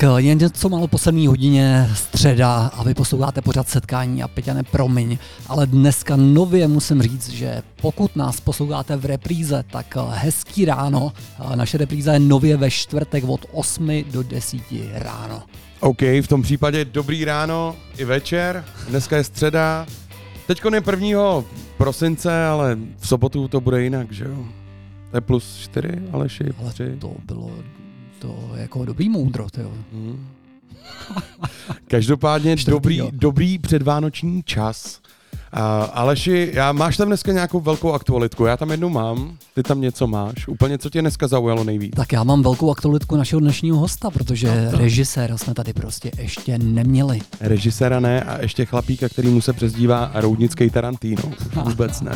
Tak eh, jen něco málo po 7 hodině středa a vy posloucháte pořád setkání a Peťane promiň, ale dneska nově musím říct, že pokud nás posloucháte v repríze, tak eh, hezký ráno. Eh, Naše repríza je nově ve čtvrtek od 8 do 10 ráno. OK, v tom případě dobrý ráno i večer. Dneska je středa. Teďko je 1. prosince, ale v sobotu to bude jinak, že jo? To je plus 4, Aleši, Ale 3. to bylo to jako dobrý moudro, tyjo. Hmm. Každopádně Čtvrtý, dobrý, jo. dobrý předvánoční čas. A Aleši, já, máš tam dneska nějakou velkou aktualitku? Já tam jednu mám, ty tam něco máš. Úplně co tě dneska zaujalo nejvíc? Tak já mám velkou aktualitku našeho dnešního hosta, protože No to. režiséra jsme tady prostě ještě neměli. Režiséra ne a ještě chlapíka, který mu se přezdívá Roudnický Tarantino. Vůbec ne.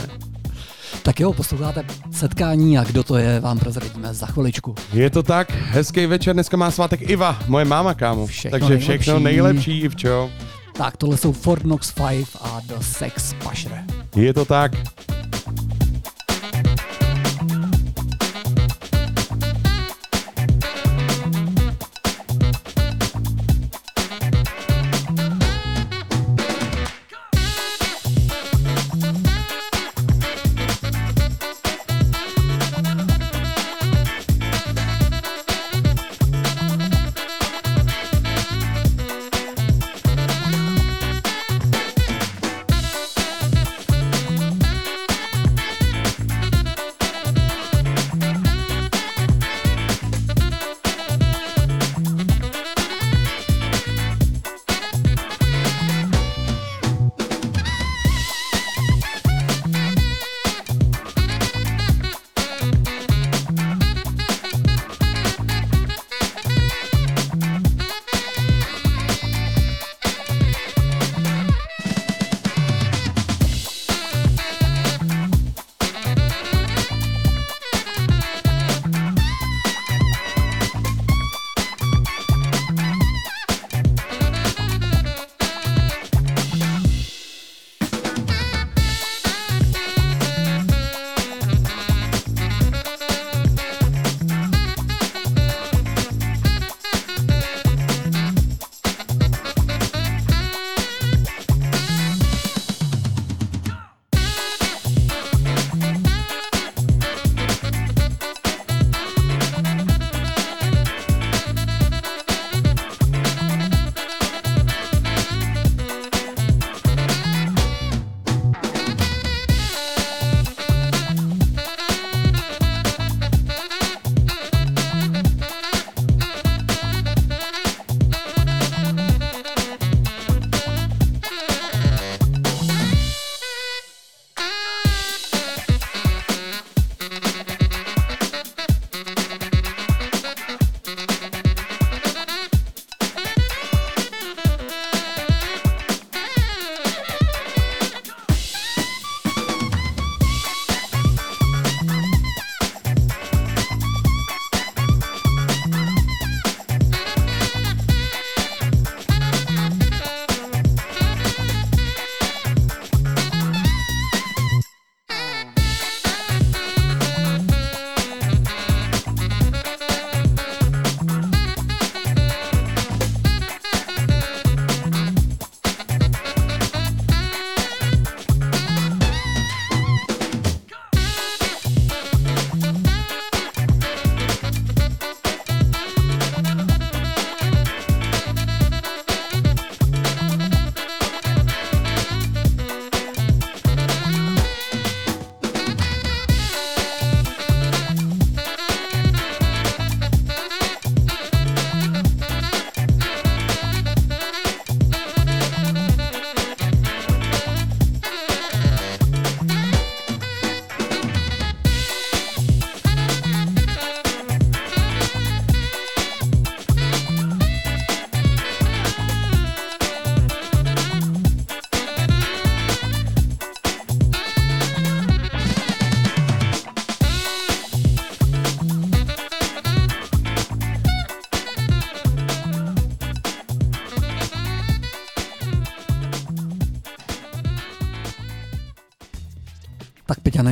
Tak jo, posloucháte setkání a kdo to je, vám prozradíme za chviličku. Je to tak, hezký večer, dneska má svátek Iva, moje máma, kámo. Všechno Takže všechno nejlepší. nejlepší, Ivčo. Tak, tohle jsou Fort Knox 5 a The Sex Pusher. Je to tak.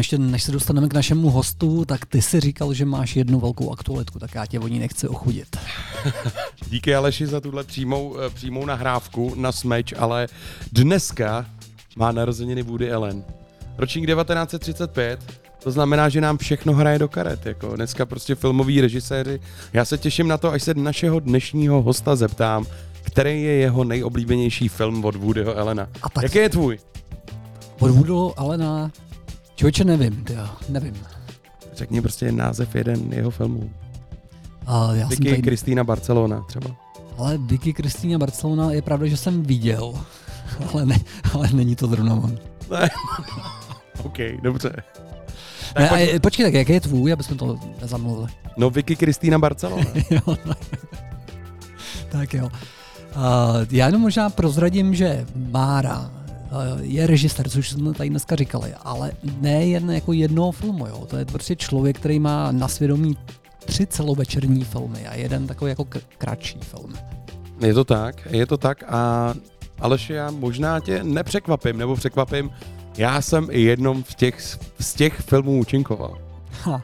Ještě než se dostaneme k našemu hostu, tak ty si říkal, že máš jednu velkou aktualitku, tak já tě o ní nechci ochudit. Díky Aleši za tuhle přímou, eh, přímou nahrávku na smeč, ale dneska má narozeniny Woody Allen. Ročník 1935, to znamená, že nám všechno hraje do karet. Jako dneska prostě filmoví režiséři. Já se těším na to, až se našeho dnešního hosta zeptám, který je jeho nejoblíbenější film od Woodyho Elena. A tak... Jaký je tvůj? Od Woodyho Elena? Člověče, nevím, tyjo, nevím. Řekni prostě název jeden jeho filmů. Uh, já Vicky tady... Kristýna Barcelona třeba. Ale Vicky Kristýna Barcelona je pravda, že jsem viděl, ale, ne, ale není to zrovna on. Ne. OK, dobře. Ne, pojď... a, počkej, tak jaký je tvůj, aby jsme to nezamluvili? No Vicky Kristýna Barcelona. jo, tak jo. Uh, já jenom možná prozradím, že Mára je režisér, což jsme tady dneska říkali, ale ne jen jako jednoho filmu, jo. To je prostě člověk, který má na svědomí tři celovečerní filmy a jeden takový jako kratší film. Je to tak, je to tak a Aleš, já možná tě nepřekvapím, nebo překvapím, já jsem i jednom v těch, z těch filmů účinkoval. Ha.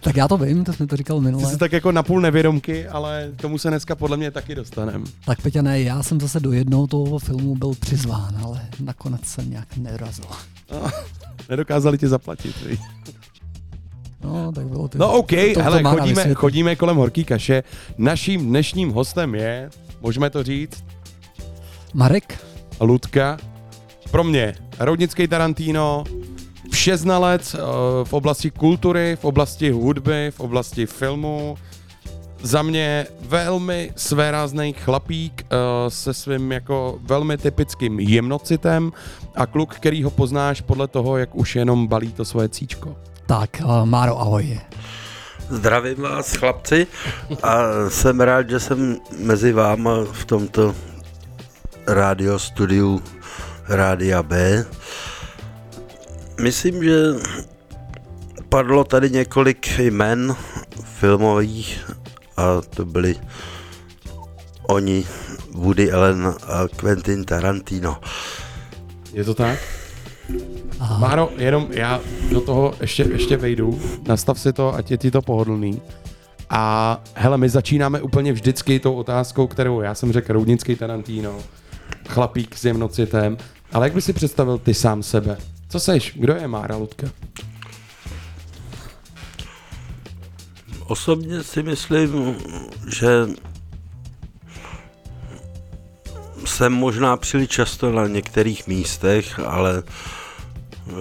Tak já to vím, to jsme to říkal minule. Ty jsi tak jako napůl nevědomky, ale k tomu se dneska podle mě taky dostanem. Tak Peťa, ne, já jsem zase do jednoho toho filmu byl přizván, ale nakonec jsem nějak nedorazil. No, nedokázali ti zaplatit, víš. No, tak bylo to. No OK, to, hele, to chodíme, chodíme kolem horký kaše. Naším dnešním hostem je, můžeme to říct? Marek. Ludka. Pro mě Roudnický Tarantino, všeznalec uh, v oblasti kultury, v oblasti hudby, v oblasti filmu. Za mě velmi svérázný chlapík uh, se svým jako velmi typickým jemnocitem a kluk, který ho poznáš podle toho, jak už jenom balí to svoje cíčko. Tak, uh, Máro, ahoj. Zdravím vás, chlapci, a jsem rád, že jsem mezi váma v tomto rádio studiu Rádia B. Myslím, že padlo tady několik jmen filmových a to byli oni, Woody Allen a Quentin Tarantino. Je to tak? Aha. Máro, jenom já do toho ještě, ještě vejdu, nastav si to, ať je ti to pohodlný. A hele, my začínáme úplně vždycky tou otázkou, kterou já jsem řekl, Roudnický Tarantino, chlapík s jemnocitem, ale jak by si představil ty sám sebe? Co seš? Kdo je Mára Ludka? Osobně si myslím, že jsem možná příliš často na některých místech, ale eh,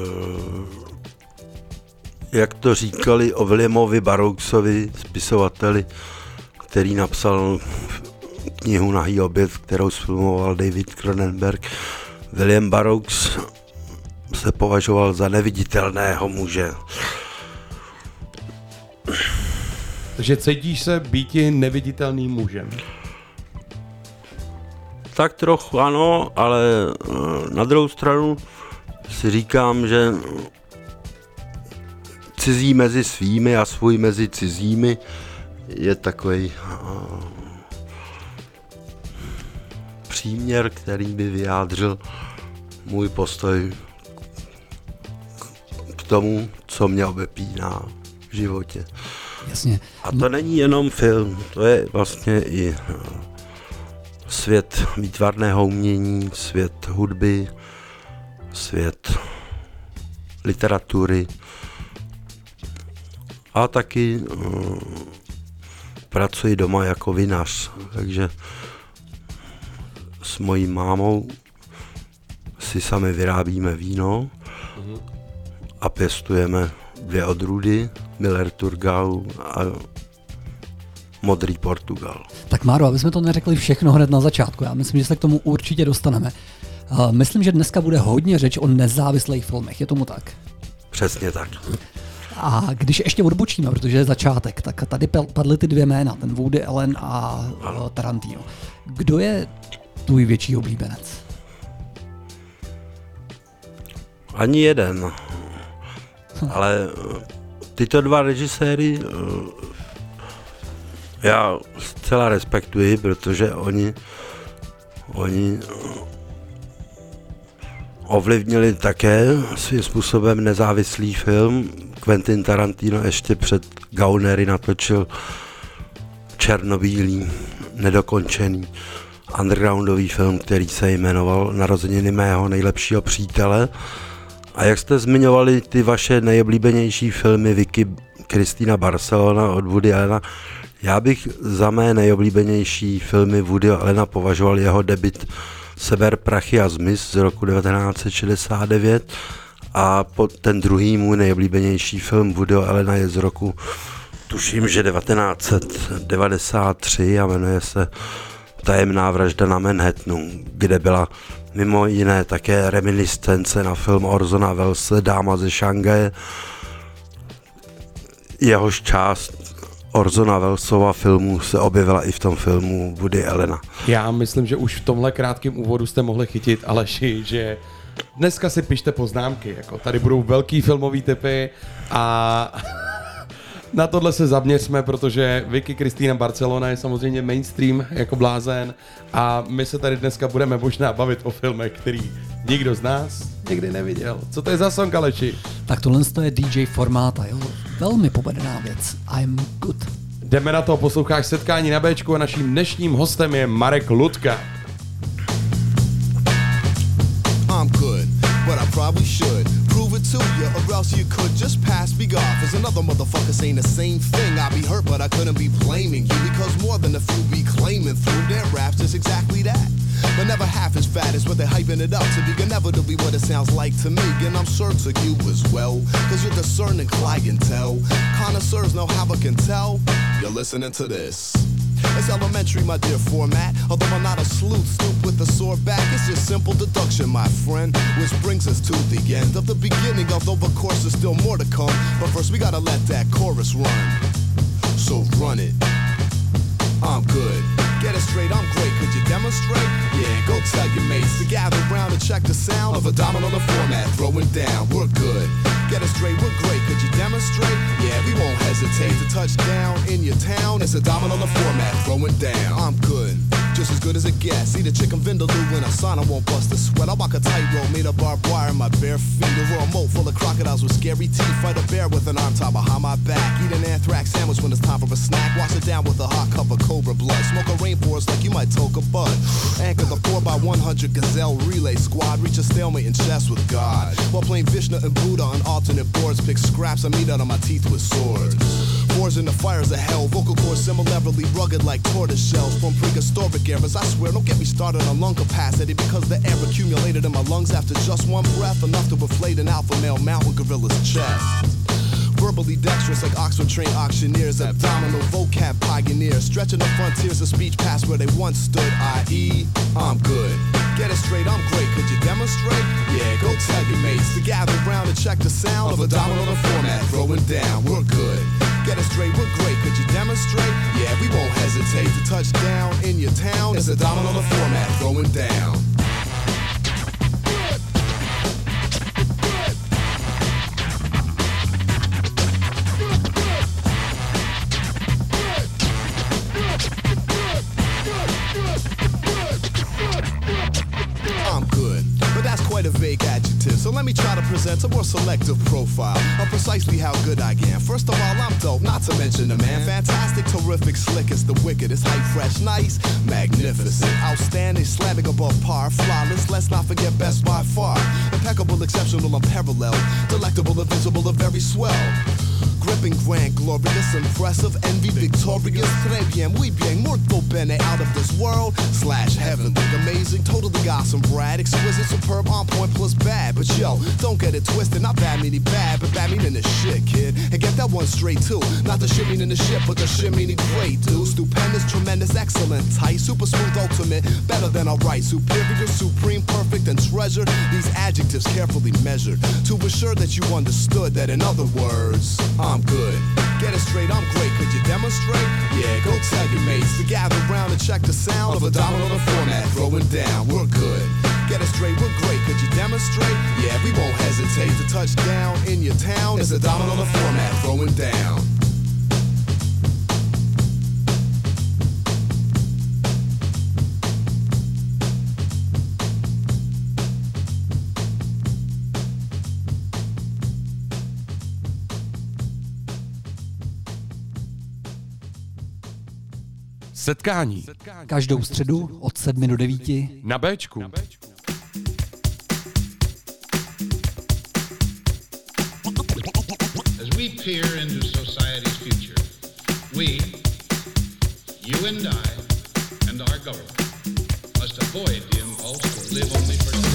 jak to říkali o Williamovi Barouksovi, spisovateli, který napsal knihu Nahý objev, kterou sfilmoval David Cronenberg, William Barrows se považoval za neviditelného muže. Takže cítíš se býti neviditelným mužem? Tak trochu ano, ale eh, na druhou stranu si říkám, že cizí mezi svými a svůj mezi cizími je takový eh, příměr, který by vyjádřil můj postoj tomu, co mě obepíná v životě. Jasně. A to není jenom film, to je vlastně i eh, svět výtvarného umění, svět hudby, svět literatury a taky uh, pracuji doma jako vinař, takže s mojí mámou si sami vyrábíme víno a pěstujeme dvě odrůdy, Miller Turgau a Modrý Portugal. Tak Máro, aby jsme to neřekli všechno hned na začátku, já myslím, že se k tomu určitě dostaneme. Myslím, že dneska bude hodně řeč o nezávislých filmech, je tomu tak? Přesně tak. A když ještě odbočíme, protože je začátek, tak tady padly ty dvě jména, ten Woody Allen a Tarantino. Kdo je tvůj větší oblíbenec? Ani jeden. Ale eh, tyto dva režiséry eh, já zcela respektuji, protože oni, oni ovlivnili také svým způsobem nezávislý film. Quentin Tarantino ještě před Gaunery natočil černobílý, nedokončený undergroundový film, který se jmenoval Narozeniny mého nejlepšího přítele. A jak jste zmiňovali ty vaše nejoblíbenější filmy Vicky Kristýna Barcelona od Woody Allena, já bych za mé nejoblíbenější filmy Woody Allena považoval jeho debit Sever, prachy a zmiz z roku 1969 a pod ten druhý můj nejoblíbenější film Woody Allena je z roku tuším, že 1993 a jmenuje se Tajemná vražda na Manhattanu, kde byla mimo jiné také reminiscence na film Orzona Wellse Dáma ze Šangaje. Jehož část Orzona Wellsova filmu se objevila i v tom filmu Woody Elena. Já myslím, že už v tomhle krátkém úvodu jste mohli chytit Aleši, že dneska si pište poznámky. Jako tady budou velký filmový typy a na tohle se zaměřme, protože Vicky Kristýna Barcelona je samozřejmě mainstream jako blázen a my se tady dneska budeme možná bavit o filmech, který nikdo z nás nikdy neviděl. Co to je za song, Aleči? Tak tohle je DJ formáta, jo. Velmi povedená věc. I'm good. Jdeme na to, posloucháš setkání na Bčku a naším dnešním hostem je Marek Ludka. I'm good, but I probably should to you, or else you could just pass me off as another motherfucker saying the same thing. I'd be hurt, but I couldn't be blaming you because more than a few be claiming through their raps is exactly that. But never half as fat as what they're hyping it up to be inevitably what it sounds like to me. And I'm sure to you as well, cause you're discerning clientele. Connoisseurs know how I can tell. You're listening to this. It's elementary, my dear format. Although I'm not a sleuth, stoop with a sore back. It's just simple deduction, my friend. Which brings us to the end of the beginning, although of course there's still more to come. But first we gotta let that chorus run. So run it. I'm good. It straight, I'm great. Could you demonstrate? Yeah, go tell your mates to gather round and check the sound of a domino the format. Throwing down, we're good. Get it straight, we're great. Could you demonstrate? Yeah, we won't hesitate to touch down in your town. It's a domino the format. Throwing down, I'm good just as good as it gets. See the chicken vindaloo in a I won't bust a sweat. I walk a tightrope made of barbed wire in my bare feet. Over a moat full of crocodiles with scary teeth. Fight a bear with an arm tied behind my back. Eat an anthrax sandwich when it's time for a snack. Wash it down with a hot cup of cobra blood. Smoke a rainforest like you might toke a bud. Anchor the 4x100 gazelle relay squad. Reach a stalemate in chess with God. While playing Vishnu and Buddha on alternate boards. Pick scraps of meat out of my teeth with swords. Wars in the fires of hell. Vocal cords similarly rugged like tortoise shells from prehistoric eras. I swear, don't get me started on lung capacity because the air accumulated in my lungs after just one breath, enough to inflate an alpha male mountain gorilla's chest verbally dexterous like Oxford trained auctioneers, abdominal vocab pioneers, stretching the frontiers of speech past where they once stood, i.e., I'm good. Get it straight, I'm great. Could you demonstrate? Yeah, go tell your mates to gather round and check the sound of a domino format. Throwing down, we're good. Get it straight, we're great. Could you demonstrate? Yeah, we won't hesitate to touch down in your town. It's a domino format. Throwing down. Let me try to present a more selective profile of precisely how good I am. First of all, I'm dope, not to mention the man. Fantastic, terrific, slick the wickedest. Hype, fresh, nice, magnificent, outstanding, slamming above par, flawless. Let's not forget best by far. Impeccable, exceptional, unparalleled. Delectable, invisible, and very swell gripping, grand, glorious, impressive, envy, victorious. Très bien, muy bien, muerto bene, out of this world, slash heaven, heavenly, amazing, totally awesome, Brad, exquisite, superb, on point, plus bad. But yo, don't get it twisted, not bad meaning bad, but bad meaning the shit, kid. And get that one straight too. Not the shit meaning the shit, but the shit meaning great, dude. Stupendous, tremendous, excellent, tight, super smooth, ultimate, better than alright, superior, supreme, perfect, and treasure. These adjectives carefully measured to assure that you understood that in other words, I'm good. Get it straight, I'm great. Could you demonstrate? Yeah, go tell your mates to gather round and check the sound of a domino the format. Throwing down, we're good. Get it straight, we're great. Could you demonstrate? Yeah, we won't hesitate to touch down in your town. It's a domino the format. Throwing down. Setkání. Každou středu od 7 do 9 na Bčku. Na Bčku. As we peer into society's future, we, you and I, and our government must avoid the impulse to live only for today.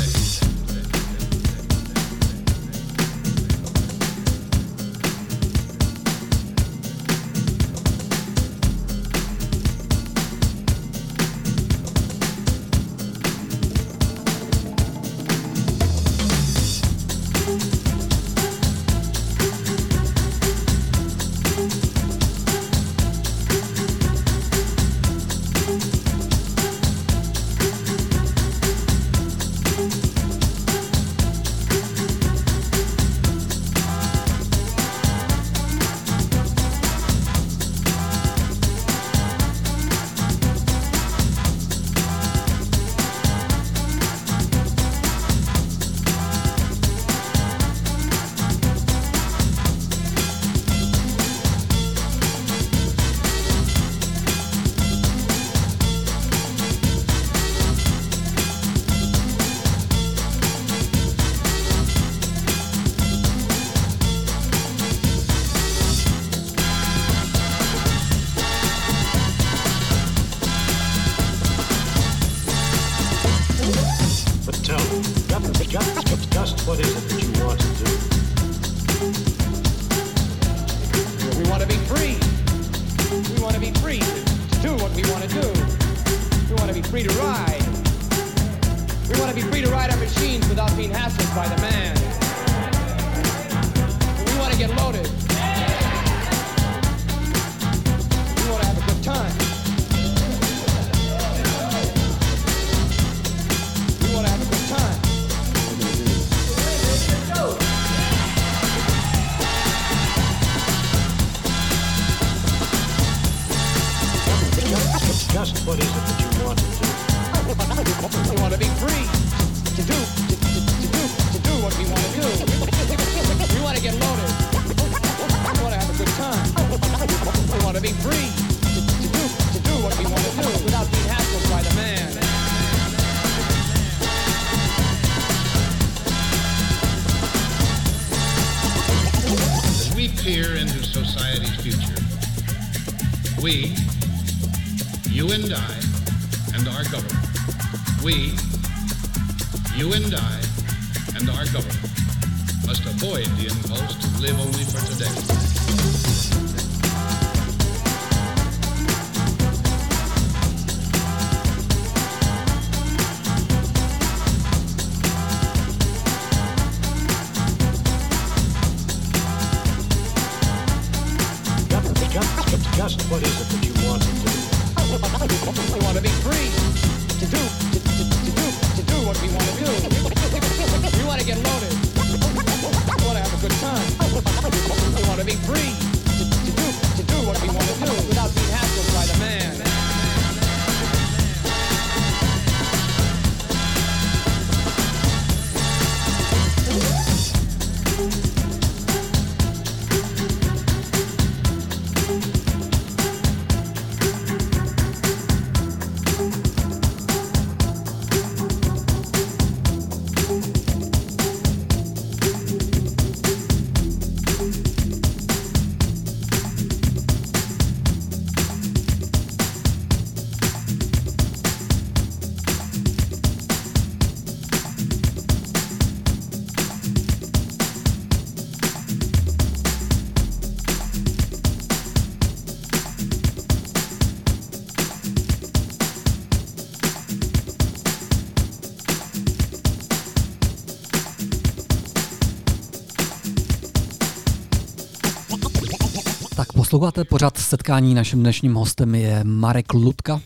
Posloucháte pořád setkání. Naším dnešním hostem je Marek Lutka.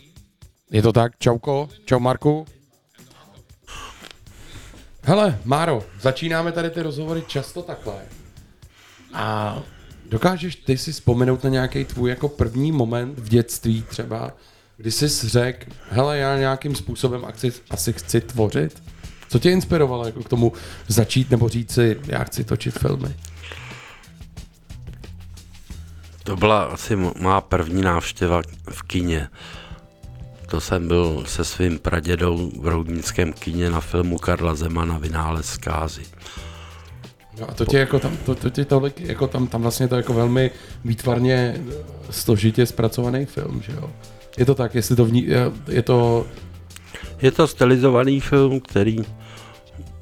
Je to tak. Čauko. Čau Marku. Hele, Máro, začínáme tady ty rozhovory často takhle. A dokážeš ty si vzpomenout na nějaký tvůj jako první moment v dětství třeba, kdy jsi řekl, hele, já nějakým způsobem akci, asi chci tvořit? Co tě inspirovalo jako k tomu začít nebo říct si, já chci točit filmy? To byla asi má první návštěva v kině. To jsem byl se svým pradědou v Roudnickém kině na filmu Karla Zemana Vynález zkázy. No a to tě jako tam, to, to tě tolik, jako tam, tam vlastně to jako velmi výtvarně složitě zpracovaný film, že jo? Je to tak, jestli to vní, je- je to, Je to stylizovaný film, který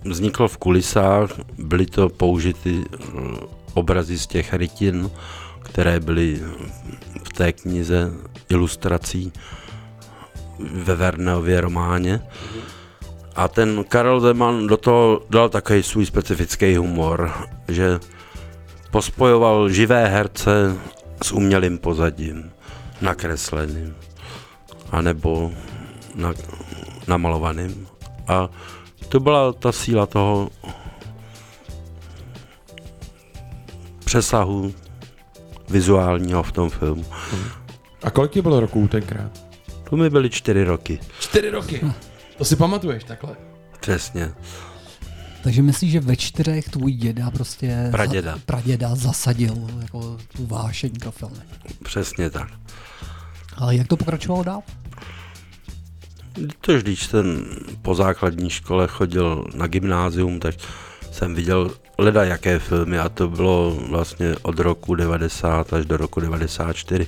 vznikl v kulisách, byly to použity eh, obrazy z těch rytin, které byly v té knize ilustrací ve Verneově románě. A ten Karel Zeman do toho dal takový svůj specifický humor, že pospojoval živé herce s umělým pozadím, nakresleným, anebo na, namalovaným. A to byla ta síla toho přesahu vizuálního v tom filmu. a kolik ti bylo roků tenkrát? To mi byly čtyři roky, Čtyři roky. To si pamatuješ takhle? přesně. Takže myslíš, že ve čtyřech tvůj děda prostě... Praděda. Za, praděda zasadil jako tu vášeň pro filmy. Přesně tak. Ale jak to pokračovalo dál? Tož když jsem po základní škole chodil na gymnázium, tak jsem viděl leda jaké filmy a to bylo vlastně od roku 90 až do roku 94.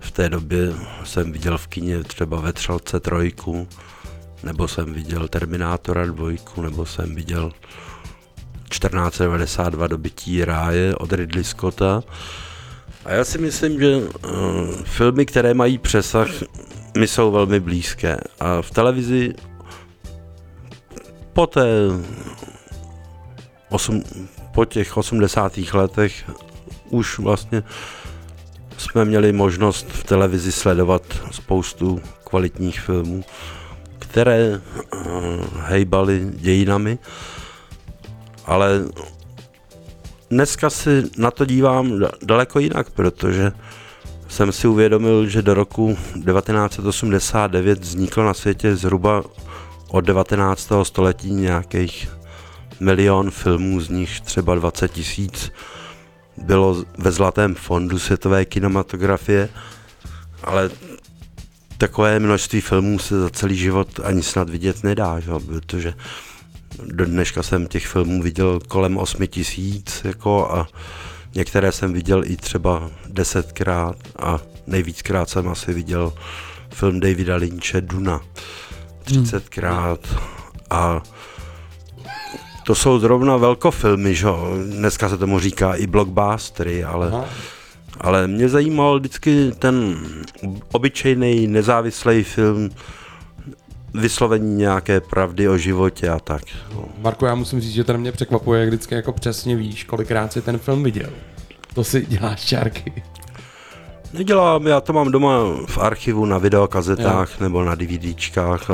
V té době jsem viděl v kině třeba ve Třelce trojku, nebo jsem viděl Terminátora dvojku, nebo jsem viděl 1492 dobytí ráje od Ridley Scotta. A já si myslím, že uh, filmy, které mají přesah, mi jsou velmi blízké. A v televizi po té osm, po těch 80. letech už vlastně jsme měli možnost v televizi sledovat spoustu kvalitních filmů, které uh, hejbaly dějinami, ale dneska si na to dívám da- daleko jinak, protože jsem si uvědomil, že do roku 1989 vzniklo na světě zhruba od 19. století nějakých milion filmů, z nich třeba 20 tisíc bylo ve zlatém fondu světové kinematografie, ale takové množství filmů se za celý život ani snad vidět nedá, že? protože do dneška jsem těch filmů viděl kolem 8 tisíc jako a některé jsem viděl i třeba desetkrát a nejvíckrát jsem asi viděl film Davida Lynche Duna 30krát a to jsou zrovna velkofilmy, že? jo. dneska se tomu říká i blockbustery, ale Aha. ale mě zajímal vždycky ten obyčejný nezávislý film, vyslovení nějaké pravdy o životě a tak. No. Marko, já musím říct, že to na mě překvapuje, jak vždycky jako přesně víš, kolikrát si ten film viděl. To si děláš čárky. Nedělám, já to mám doma v archivu na videokazetách jo. nebo na DVDčkách.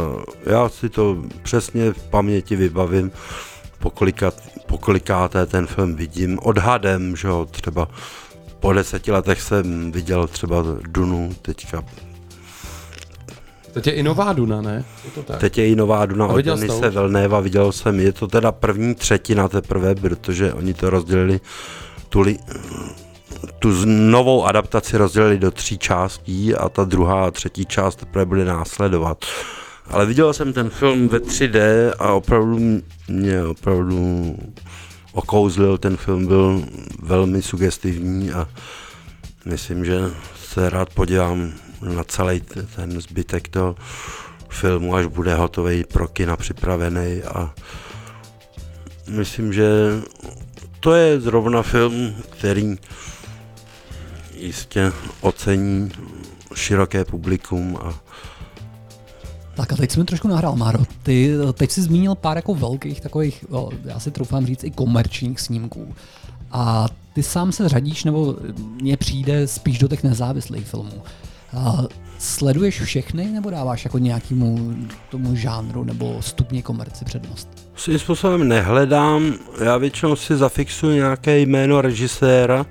Já si to přesně v paměti vybavím, pokolikat, pokolikáté ten film vidím. Odhadem, že jo, třeba po deseti letech jsem viděl třeba Dunu, teďka To je i nová Duna, ne? Je to tak. Teď je i nová Duna od už? Velnéva, viděl jsem, je to teda první třetina teprve, protože oni to rozdělili, tu, li, tu z- novou adaptaci rozdělili do tří částí a ta druhá a třetí část teprve bude následovat. Ale viděl jsem ten film ve 3D a opravdu mě opravdu okouzlil, ten film byl velmi sugestivní a myslím, že se rád podívám na celý ten zbytek toho filmu, až bude hotový pro kina připravený. A myslím, že to je zrovna film, který jistě ocení široké publikum a Tak a teď jsi mi trošku nahrál, Máro. Ty teď jsi zmínil pár jako velkých takových, já si troufám říct, i komerčních snímků. A ty sám se řadíš, nebo mně přijde spíš do těch nezávislých filmů. A sleduješ všechny, nebo dáváš jako nějakému tomu žánru nebo stupni komerci přednost? svým způsobem nehledám, já většinou si zafixuji nějaké jméno režiséra,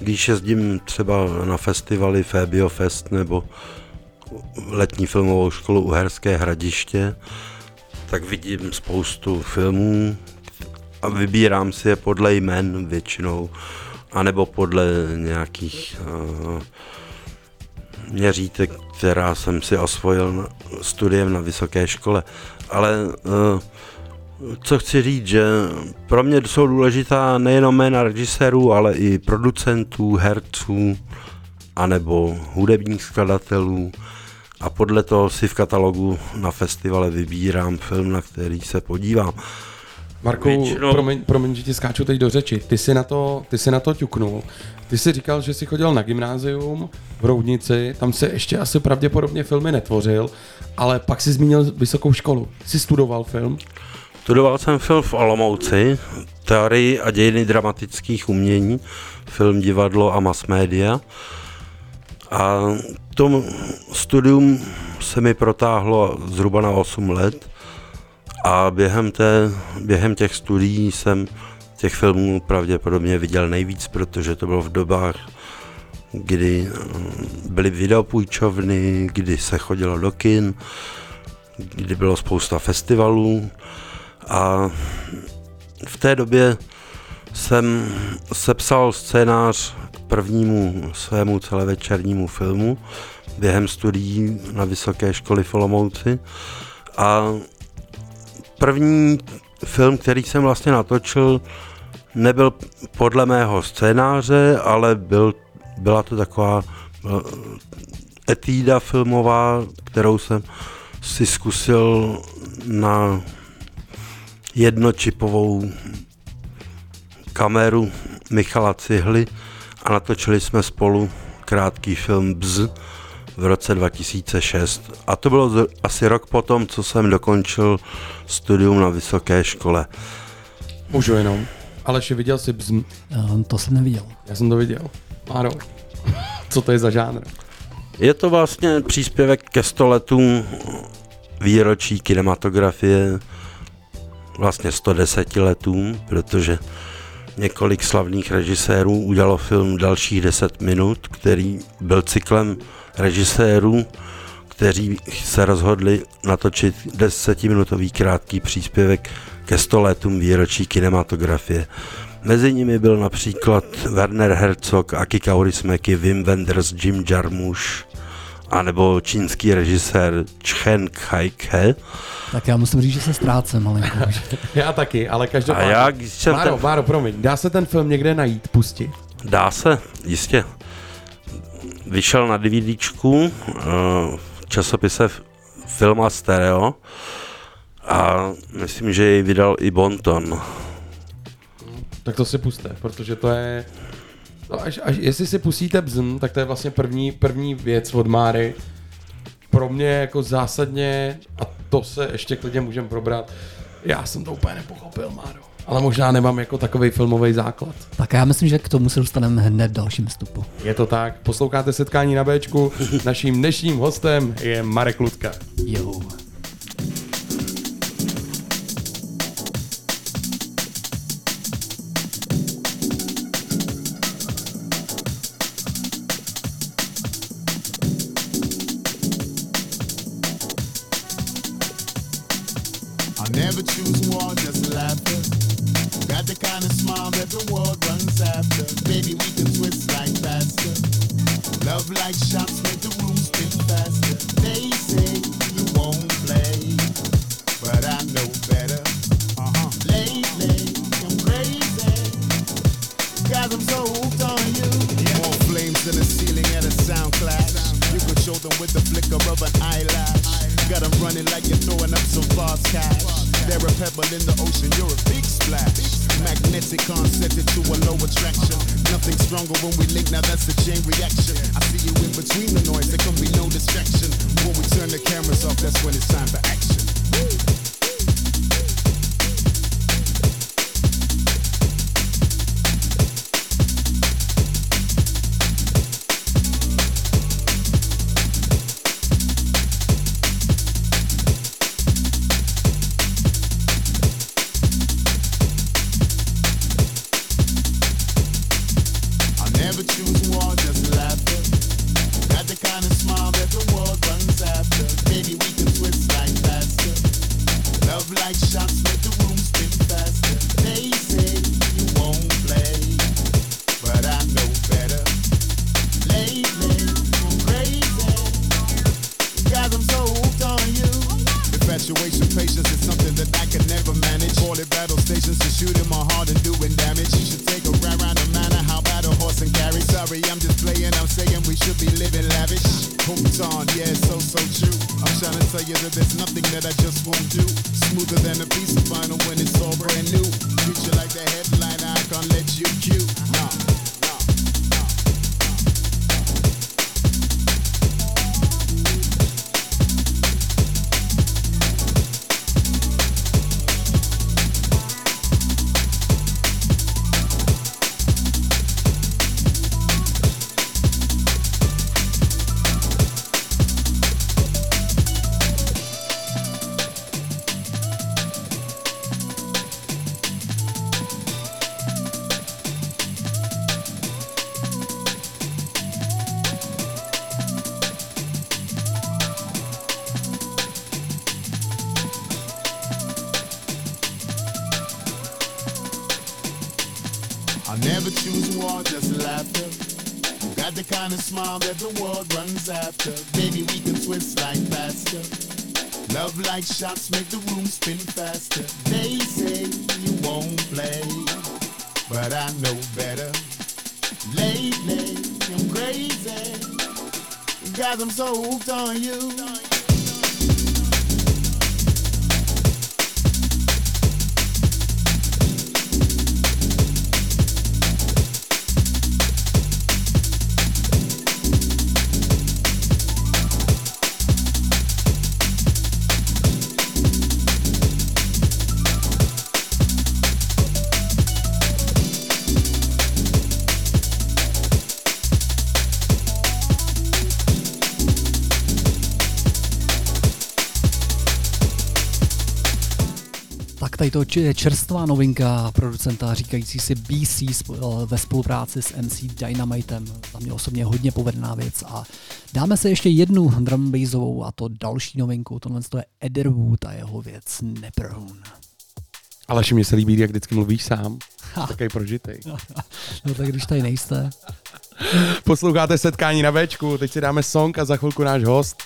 když jezdím třeba na festivaly Fabio Fest nebo letní filmovou školu Uherské hradiště, tak vidím spoustu filmů a vybírám si je podle jmen většinou. anebo podle nějakých uh, měřítek, která jsem si osvojil na, studiem na vysoké škole. Ale uh, co chci říct, že pro mě jsou důležitá nejenom jména režisérů, ale i producentů, herců, anebo hudebních skladatelů a podle toho si v katalogu na festivale vybírám film, na který se podívám. Marku, Většinou... promiň, promiň, že ti skáču teď do řeči. Ty jsi, na to, ty jsi na to ťuknul. Ty jsi říkal, že jsi chodil na gymnázium v Roudnici, tam se ještě asi pravděpodobně filmy netvořil, ale pak si zmínil vysokou školu. Jsi studoval film? Studoval jsem film v Olomouci, teorii a dějiny dramatických umění, film, divadlo a mass media. A to studium se mi protáhlo zhruba na 8 let a během, té, během těch studií jsem těch filmů pravděpodobně viděl nejvíc, protože to bylo v dobách, kdy byly videopůjčovny, kdy se chodilo do kin, kdy bylo spousta festivalů a v té době jsem sepsal scénář prvnímu svému celovečernímu filmu během studií na Vysoké školy v Olomouci. A první film, který jsem vlastně natočil, nebyl podle mého scénáře, ale byl, byla to taková etída filmová, kterou jsem si zkusil na jednočipovou kameru Michala Cihly a natočili jsme spolu krátký film Bz v roce 2006. A to bylo asi rok potom, co jsem dokončil studium na vysoké škole. Můžu jenom. Aleši, viděl jsi Bz? To jsem neviděl. Já jsem to viděl. Máro, co to je za žánr? Je to vlastně příspěvek ke stoletům výročí kinematografie vlastně 110 letům, protože několik slavných režisérů udělalo film dalších 10 minut, který byl cyklem režisérů, kteří se rozhodli natočit desetiminutový krátký příspěvek ke 100 letům výročí kinematografie. Mezi nimi byl například Werner Herzog, Aki Kaurismäki, Wim Wenders, Jim Jarmusch, anebo čínský režisér Chen Kai-ke. Tak já musím říct, že se ztrácem malinko. já taky, ale každopádně. A já, když jsem Máro, ten... Máro, promiň, dá se ten film někde najít, pustit? Dá se, jistě. Vyšel na DVDčku eh, v časopise Film a Stereo a myslím, že ji vydal i Bonton. Tak to si puste, protože to je No až, až, jestli si pustíte bzm, tak to je vlastně první, první věc od Máry. Pro mě jako zásadně, a to se ještě klidně můžeme probrat, já jsem to úplně nepochopil, Máro. Ale možná nemám jako takový filmový základ. Tak já myslím, že k tomu se dostaneme hned v dalším vstupu. Je to tak. Posloucháte setkání na Bčku. Naším dnešním hostem je Marek Ludka. Jo. the kind of smile that the world runs after. Baby, we can twist like faster. Love like shots make the room spin faster. They say you won't play, but I know better. Uh-huh. Lately, I'm crazy, cause I'm so hooked on you. Yeah. More flames than the ceiling at a sound clash. You can show them with the flicker of an eyelash. Got them running like you're throwing up some fast cash. They're a pebble in the ocean, you're a big splash. Magnetic concept to a low attraction. Nothing stronger when we link, now that's a chain reaction. I see you in between the noise, there can be no distraction. When we turn the cameras off, that's when it's time for action. Tady to je čerstvá novinka producenta říkající si BC sp- ve spolupráci s MC Dynamitem. Za mě osobně hodně povedená věc a dáme se ještě jednu drum a to další novinku, tohle to je Ederwood a jeho věc Neprhun. Ale mě se líbí, jak vždycky mluvíš sám. Takový prožitej. No tak když tady nejste, Posloucháte setkání na Bčku, teď si dáme song a za chvilku náš host.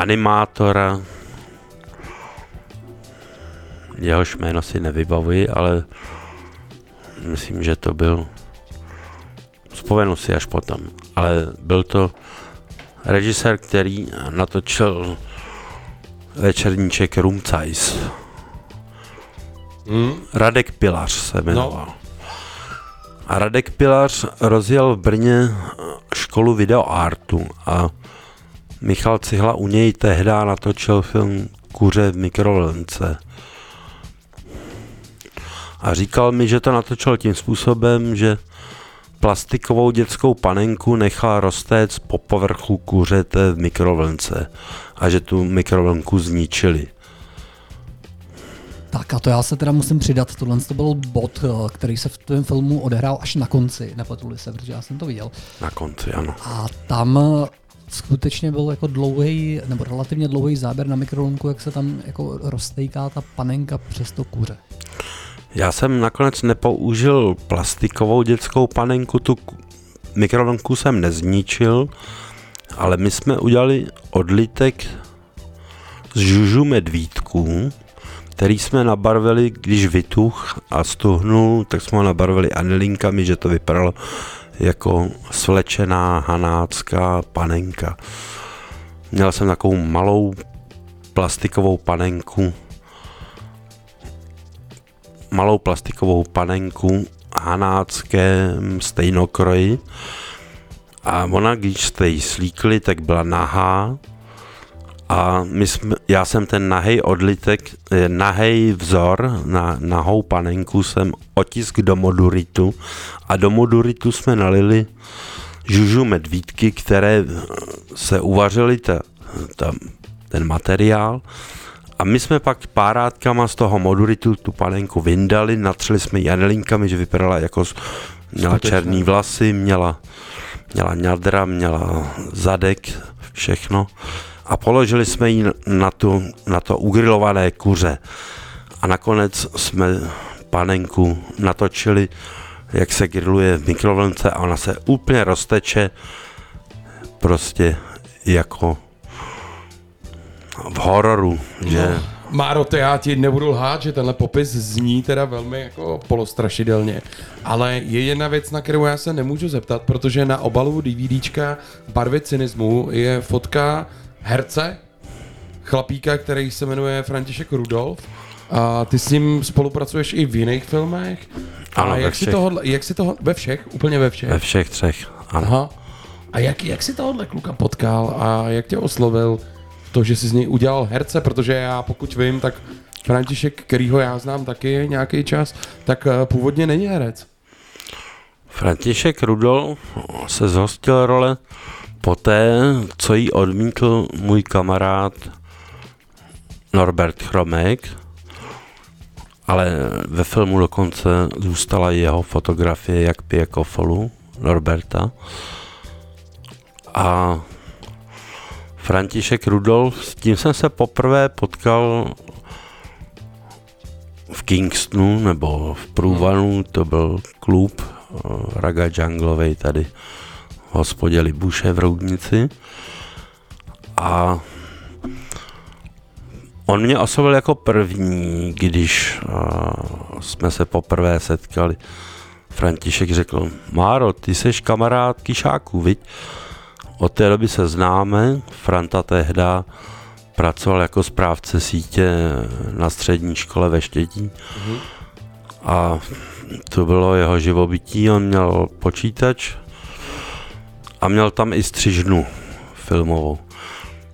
Animátora, jehož jméno si nevybavuji, ale myslím, že to byl, vzpomenu si až potom, ale byl to režisér, který natočil večerníček Room Size. Hmm? Radek Pilař se jmenoval. No. A Radek Pilař rozjel v Brně školu videoartu a Michal Cihla u něj tehdy natočil film Kuře v mikrovlnce. A říkal mi, že to natočil tím způsobem, že plastikovou dětskou panenku nechal roztéct po povrchu kuřete v mikrovlnce a že tu mikrovlnku zničili. Tak a to já se teda musím přidat, tohle to byl bod, eh, který se v tom filmu odehrál až na konci, nepletuli se, protože já jsem to viděl. Na konci, ano. A tam eh, skutečně byl jako dlouhý, nebo relativně dlouhý záběr na mikrovlnku, jak se tam jako roztejká ta panenka přes to kuře. Já jsem nakonec nepoužil plastikovou dětskou panenku, tu mikrovlnku jsem nezničil, ale my jsme udělali odlitek z žužu medvídků, který jsme nabarvili, když vytuch a stuhnul, tak jsme ho nabarvili anilinkami, že to vypadalo jako svlečená hanácká panenka. Měl jsem takovou malou plastikovou panenku, malou plastikovou panenku hanáckém stejnokroji a ona, když jste ji slíkli, tak byla nahá a my jsme, já jsem ten nahej odlitek, eh, nahej vzor na nahou panenku jsem otisk do moduritu. A do moduritu jsme nalili žužu medvídky, které eh, se uvařily ta, ta, ten materiál. A my jsme pak párátkama z toho moduritu tu panenku vyndali, natřeli jsme ji anelinkami, že vypadala jako, měla černý vlasy, měla, měla ňadra, měla zadek, všechno. A položili jsme ji na, tu, na to ugrilované kuře. A nakonec jsme panenku natočili, jak se grilluje v mikrovlnce a ona se úplně rozteče prostě jako v hororu, že Máro, to já ti nebudu lhát, že tenhle popis zní teda velmi jako polostrašidelně, ale je jedna věc, na kterou já se nemůžu zeptat, protože na obalu DVDčka Barvy cynismu je fotka herce, chlapíka, který se jmenuje František Rudolf. A ty s ním spolupracuješ i v jiných filmech. Ano, a jak si, tohle, jak si toho, ve všech, úplně ve všech. ve všech třech. Ano. Aha. A jak, jak si tohohle kluka potkal a jak tě oslovil to, že jsi z něj udělal herce, protože já pokud vím, tak František, kterýho já znám taky nějaký čas, tak eh, původně není herec. František Rudol se zhostil role poté, co jí odmítl můj kamarád Norbert Chromek, ale ve filmu dokonce zůstala jeho fotografie, jak pije kofolu Norberta. A František Rudolf, s tím jsem se poprvé potkal v Kingstonu nebo v Průvanu, to byl klub eh, Raga Junglovej tady v hospodě Libuše v Roudnici. A on mě oslovil jako první, když uh, jsme se poprvé setkali. František řekl, Máro, ty seš kamarád Kišáků, viď? Od té doby se známe, Franta tehda pracoval jako správce sítě na střední škole ve Štětí a to bylo jeho živobytí, on měl počítač a měl tam i střižnu filmovou.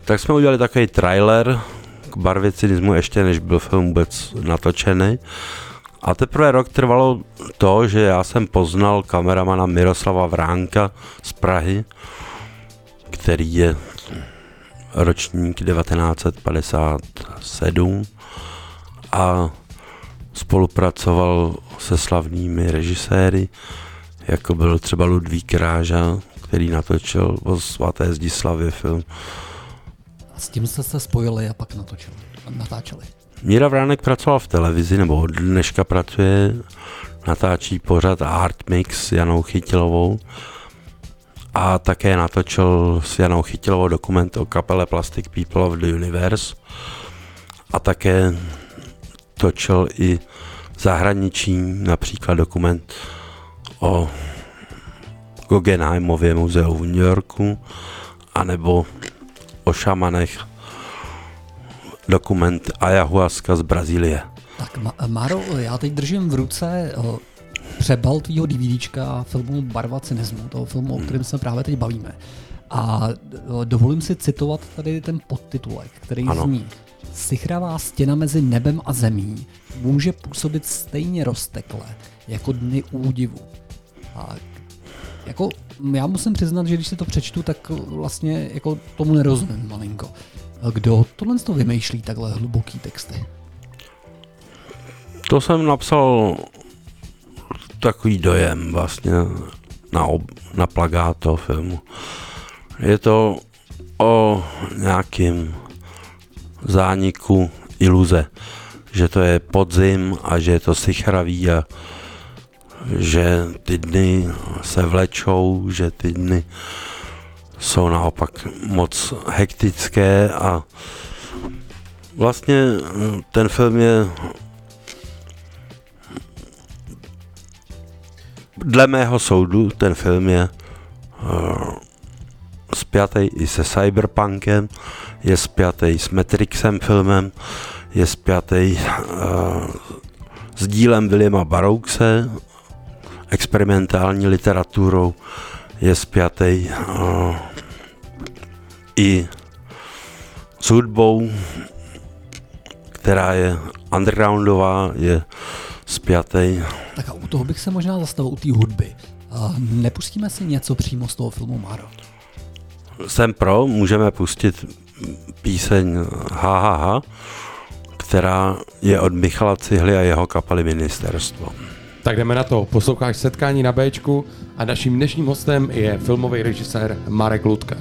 Tak jsme udělali takový trailer k barvě cynismu ještě než byl film vůbec natočený. A teprve rok trvalo to, že já jsem poznal kameramana Miroslava Vránka z Prahy, který je ročník 1957 a spolupracoval se slavnými režiséry, jako byl třeba Ludvík Ráža, který natočil o svaté Zdislavě film. A s tím jste se spojili a pak natočili, natáčeli. Míra Vránek pracoval v televizi, nebo od dneška pracuje, natáčí pořad Art Mix s Janou Chytilovou a také natočil s Janou Chytilovou dokument o kapele Plastic People of the Universe a také točil i v zahraničí například dokument o Guggenheimově muzeu v New Yorku anebo o šamanech dokument Ayahuasca z Brazílie. Tak Ma- Máro, já teď držím v ruce eh, přebal tvýho DVDčka filmu Barva cynismu, toho filmu, o kterém se právě teď bavíme. A eh, dovolím si citovat tady ten podtitulek, který Ano. zní Sichravá stěna mezi nebem a zemí může působit stejně roztekle jako dny údivu. A jako, já musím přiznat, že když si to přečtu, tak vlastně jako tomu nerozumím malinko. Kdo tohle to vymýšlí takhle hluboký texty? To jsem napsal takový dojem vlastně na, ob, na plagát toho filmu. Je to o nějakým zániku iluze, že to je podzim a že je to sichravý a že ty dny se vlečou, že ty dny jsou naopak moc hektické a vlastně ten film je dle mého soudu ten film je uh, spjatý i se cyberpunkem, je spjatý s Matrixem filmem, je spjatý uh, s dílem Williama Baroukse, experimentální literaturou, je spjatý uh, i s hudbou, která je undergroundová, je spjatý. Tak a u toho bych se možná zastavil, u té hudby. Uh, nepustíme si něco přímo z toho filmu Maro? Jsem pro, můžeme pustit píseň HHH, která je od Michala Cihly a jeho kapely Ministerstvo. Tak jdeme na to. Posloucháš setkání na Bčku a naším dnešním hostem je filmový režisér Marek Ludka.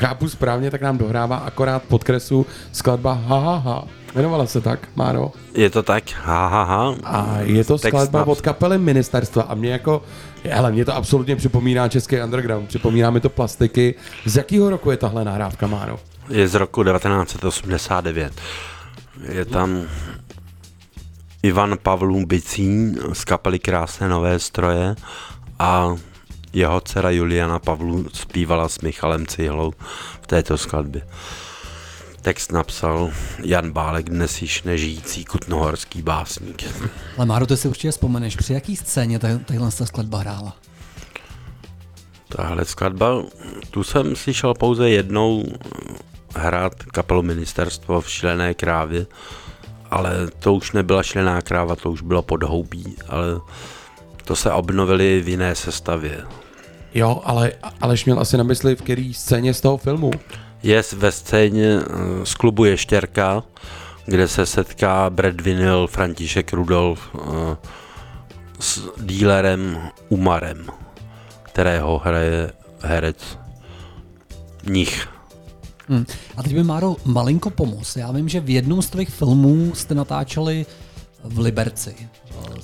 Chápu správně, tak nám dohrává akorát podkresu skladba Ha, ha, ha. Jmenovala se tak, Máro. Je to tak? HHH. A je to Text skladba naps- od kapely Ministerstva a mě jako, hele, mě to absolutně připomíná český underground, připomíná mi to plastiky. Z jakého roku je tahle nahrávka, Máro? Je z roku 1989. Je tam Ivan Pavlů Bicín z kapely Krásné nové stroje a jeho dcera Juliana Pavlů zpívala s Michalem Cihlou v této skladbě. Text napsal Jan Bálek, dnes již nežijící kutnohorský básník. Ale Máro, ty si určitě vzpomeneš, při jaký scéně ta- tahle ta skladba hrála? Tahle skladba, tu jsem slyšel pouze jednou hrát kapelu ministerstvo v Šílené krávě, ale to už nebyla Šílená kráva, to už bylo podhoubí, ale to se obnovili v jiné sestavě. Jo, ale Aleš měl asi na mysli, v který scéně z toho filmu. Je ve scéně eh, z klubu Ještěrka, kde se setká Brad Vinyl, František Rudolf eh, s dílerem Umarem, kterého hraje herec Nich. Hm. A teď by Máro malinko pomoct. Já vím, že v jednom z tvých filmů jste natáčeli v Liberci.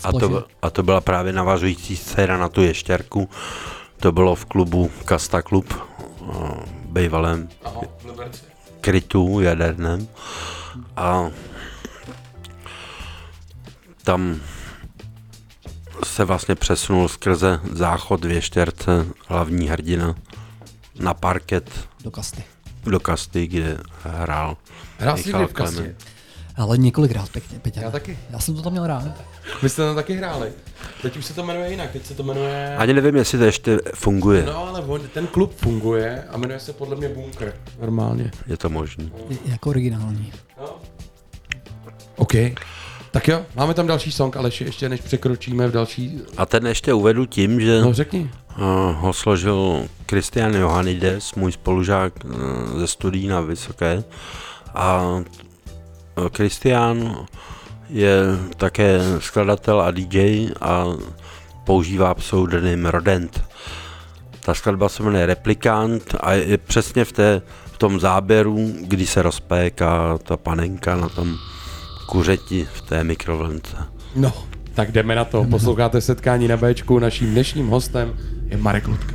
A to, a to byla právě navazující scéna na tu ještěrku. To bylo v klubu Kasta Klub, eh, bývalém Aha, krytu jaderném. A tam se vlastně přesunul skrze záchod v ještěrce hlavní hrdina na parket do kasty. do kasty, kde hrál Hrál Michal někdy v kastě? Ale několikrát pěkně, Peťa. Já taky. Já jsem to tam měl rád. Vy jste tam taky hráli. Teď už se to jmenuje jinak, teď se to jmenuje... Ani nevím, jestli to ještě funguje. No ale on, ten klub funguje a jmenuje se podle mě Bunker. Normálně. Je to možný. Je- Jako originální. OK. Tak jo, máme tam další song, ale ještě než překročíme v další... A ten ještě uvedu tím, že No řekni. uh, ho složil Kristian Johanides, můj spolužák uh, ze studií na Vysoké. A Kristian je také skladatel a DJ a používá pseudonym Rodent. Ta skladba se jmenuje Replikant a je přesně v, té, v tom záběru, kdy se rozpéká ta panenka na tom kuřeti v té mikrovlnce. No, tak jdeme na to. Posloucháte setkání na Bčku. Naším dnešním hostem je Marek Ludka.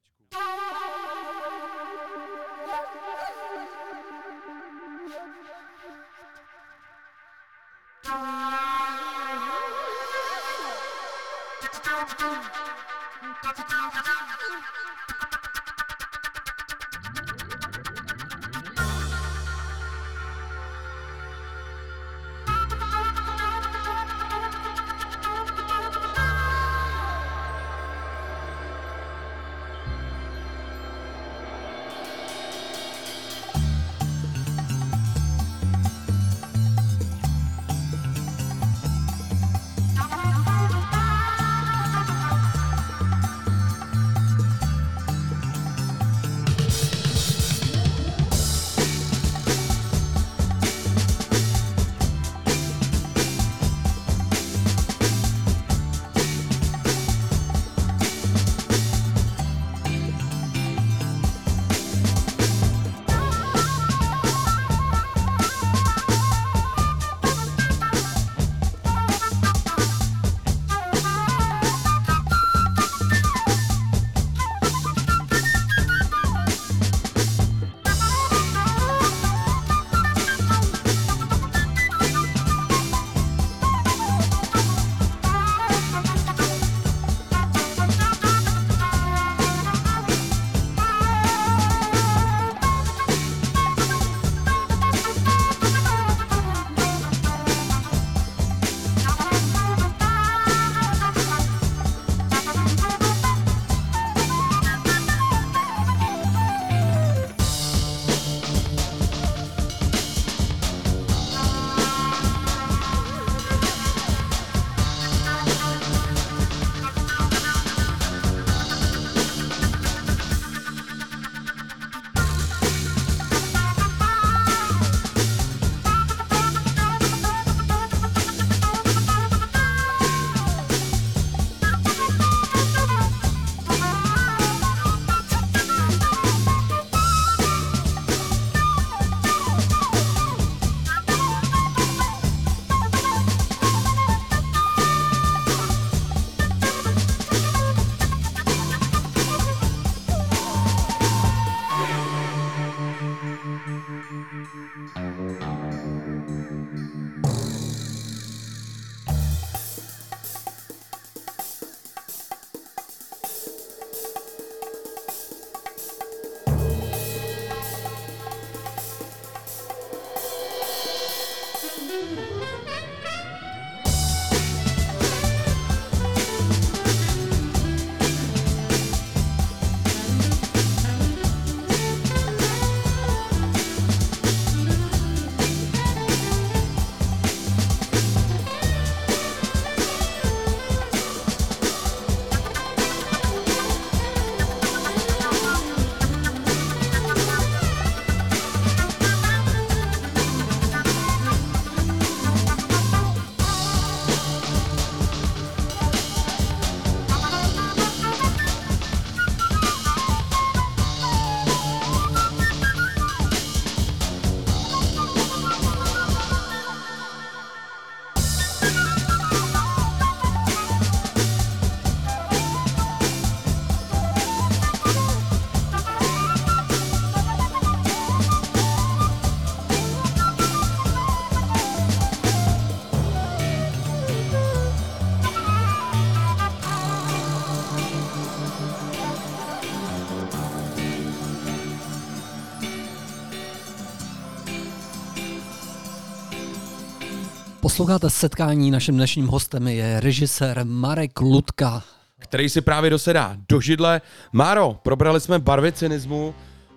Posloucháte setkání, naším dnešním hostem je režisér Marek Ludka. který si právě dosedá do židle. Máro, probrali jsme barvy cynismu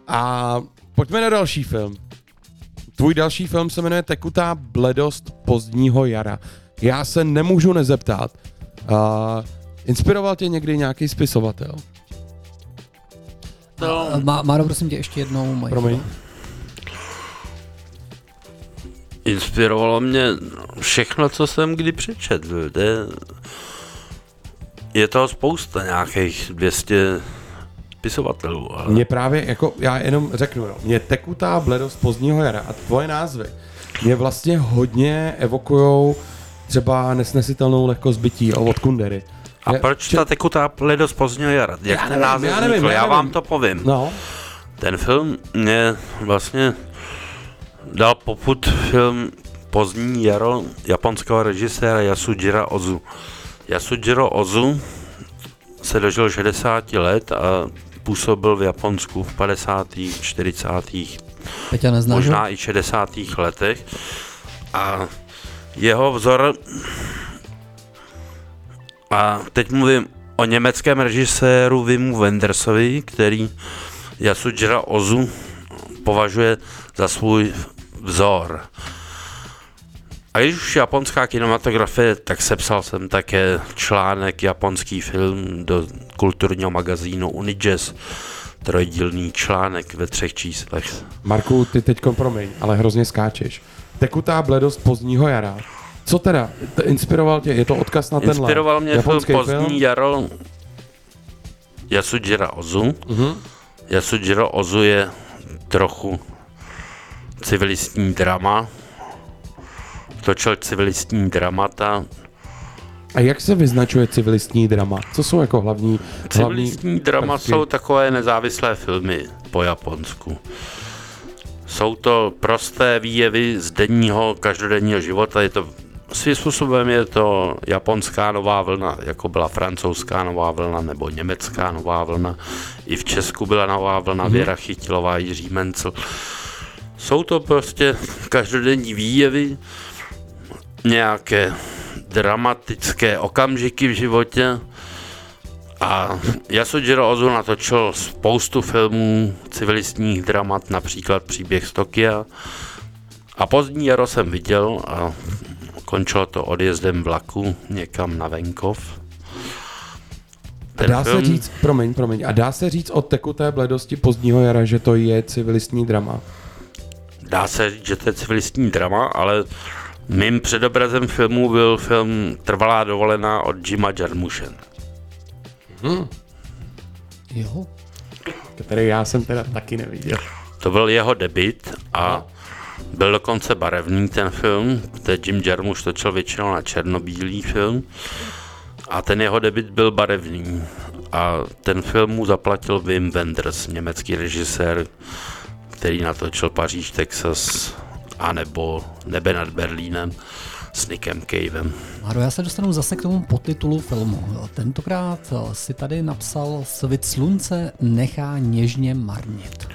a pojďme na další film. Tvůj další film se jmenuje Tekutá bledost pozdního jara. Já se nemůžu nezeptat. Uh, inspiroval tě někdy nějaký spisovatel? Má, Máro, prosím tě, ještě jednou. Promiň. Inspirovalo mě všechno, co jsem kdy přečetl. To je, je toho spousta, nějakých 200 spisovatelů. Ale... Mě právě, jako já jenom řeknu, jo, mě tekutá bledost pozdního jara a tvoje názvy mě vlastně hodně evokujou třeba nesnesitelnou lehkost bytí od Kundery. A Je- proč či- ta tekutá ledos pozdního jara? Jak Já ten nevím, název já nevím, vznikl? já Já vám nevím. to povím. No, Ten film mě vlastně dal poput film Pozdní jaro japonského režiséra Yasujira Ozu. Yasujiro Ozu se dožil 60 let a působil v Japonsku v 50., 40., Peťa neznáš? možná i 60. letech. A jeho vzor a teď mluvím o německém režiséru Vimu Wendersovi, který Yasujira Ozu považuje za svůj vzor. A když už japonská kinematografie, tak sepsal jsem také článek japonský film do kulturního magazínu Unijazz, trojdílný článek ve třech číslech. Marku, ty teď promiň, ale hrozně skáčeš. Tekutá bledost pozdního jara. Co teda? T- inspiroval tě? Je to odkaz na tenhle Inspiroval mě film Pozdní jaro Yasujira Ozu. Mhm. Yasujiro Ozu je trochu civilistní drama. Točil civilistní dramata. A jak se vyznačuje civilistní drama? Co jsou jako hlavní... Civilistní hlavní drama prvky? jsou takové nezávislé filmy po Japonsku. Jsou to prosté výjevy z denního, každodenního života. Je to svým způsobem je to japonská nová vlna, jako byla francouzská nová vlna nebo německá nová vlna. I v Česku byla nová vlna, Věra Chytilová, Jiří Mencel. Jsou to prostě každodenní výjevy, nějaké dramatické okamžiky v životě, a Yasujiro Ozu natočil spoustu filmů, civilistních dramat, například Příběh z Tokia. A pozdní jaro jsem viděl a končilo to odjezdem vlaku někam na venkov. A dá se říct, promiň, promiň, a dá se říct o tekuté bledosti pozdního jara, že to je civilistní drama? Dá se říct, že to je civilistní drama, ale mým předobrazem filmu byl film Trvalá dovolená od Jima Jarmushen. Jo. Který já jsem teda taky neviděl. To byl jeho debit a byl dokonce barevný ten film, kde Jim Jarmusch točil většinou na černobílý film a ten jeho debit byl barevný a ten film mu zaplatil Wim Wenders, německý režisér, který natočil Paříž, Texas a nebo Nebe nad Berlínem s Nickem Cavem. Máro, já se dostanu zase k tomu podtitulu filmu. Tentokrát si tady napsal Svit slunce nechá něžně marnit.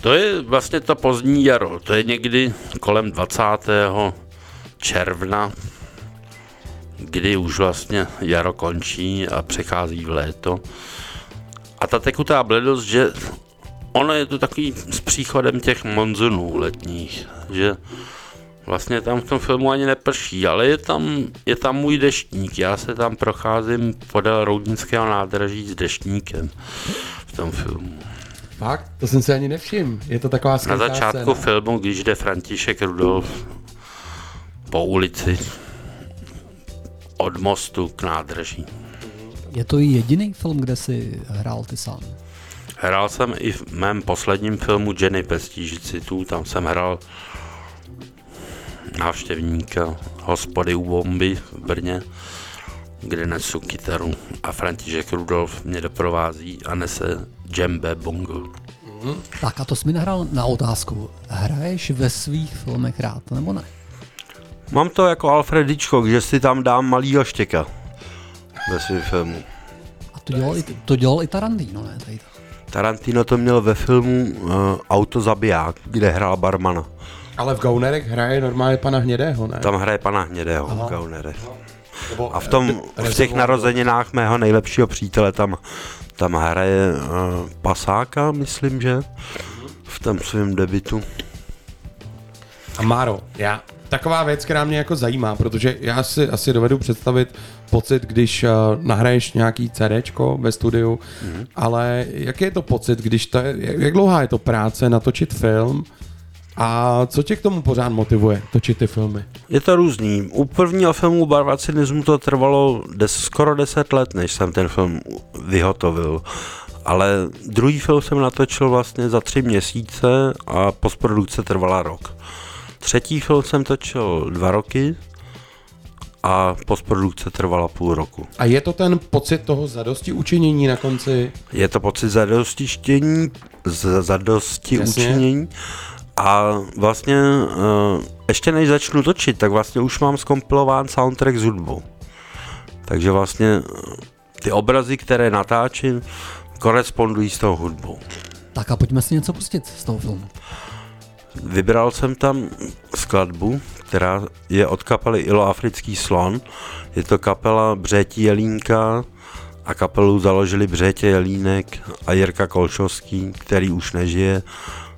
To je vlastně to pozdní jaro, to je někdy kolem 20. června, kdy už vlastně jaro končí a přechází v léto. A ta tekutá bledost, že ono je to takový s příchodem těch monzunů letních, že vlastně tam v tom filmu ani neprší, ale je tam, je tam můj deštník, já se tam procházím podél Roudnického nádraží s deštníkem v tom filmu. Fakt? To jsem si ani nevšiml. Je to taková Na začátku scéna. filmu, když jde František Rudolf po ulici od mostu k nádraží. Je to jediný film, kde si hrál ty sám. Hrál jsem i v mém posledním filmu Jenny bez tížicitů, tam jsem hrál návštěvníka hospody u bomby v Brně, kde nesu kytaru a František Rudolf mě doprovází a nese džembe bongo. Tak a to jsi mi nahrál na otázku. Hraješ ve svých filmech rád, nebo ne? Mám to jako Alfredičko, že si tam dám malýho štěka ve svém filmu. A to dělal, i, to dělal i Tarantino, ne? Tady to. Tarantino to měl ve filmu uh, Autozabiják, kde hrál barmana. Ale v Gaunerech hraje normálně pana Hnědého, ne? Tam hraje pana Hnědého v Gaunerech. Nebo, A v tom, eh, v těch narozeninách mého nejlepšího přítele tam, tam hraje uh, Pasáka, myslím, že v tom svém debitu. A Máro, já, taková věc, která mě jako zajímá, protože já si asi dovedu představit pocit, když uh, nahraješ nějaký CDčko ve studiu, mm-hmm. ale jaký je to pocit, když to je, jak dlouhá je to práce natočit film a co tě k tomu pořád motivuje točit ty filmy? Je to různý. U prvního filmu Barva cynismu to trvalo des, skoro 10 let, než jsem ten film vyhotovil. Ale druhý film jsem natočil vlastně za tři měsíce a postprodukce trvala rok. Třetí film jsem točil dva roky a postprodukce trvala půl roku. A je to ten pocit toho zadosti učinění na konci? Je to pocit zadosti štění, z- zadosti Jasně. učinění a vlastně uh, ještě než začnu točit, tak vlastně už mám skompilován soundtrack s hudbou. Takže vlastně eh, ty obrazy, které natáčím, korespondují s tou hudbou. Tak a pojďme si něco pustit z toho filmu. Vybral jsem tam skladbu, která je od kapely Ilo Africký slon. Je to kapela Břetí Jelínka a kapelu založili Břetě Jelínek a Jirka Kolšovský, který už nežije,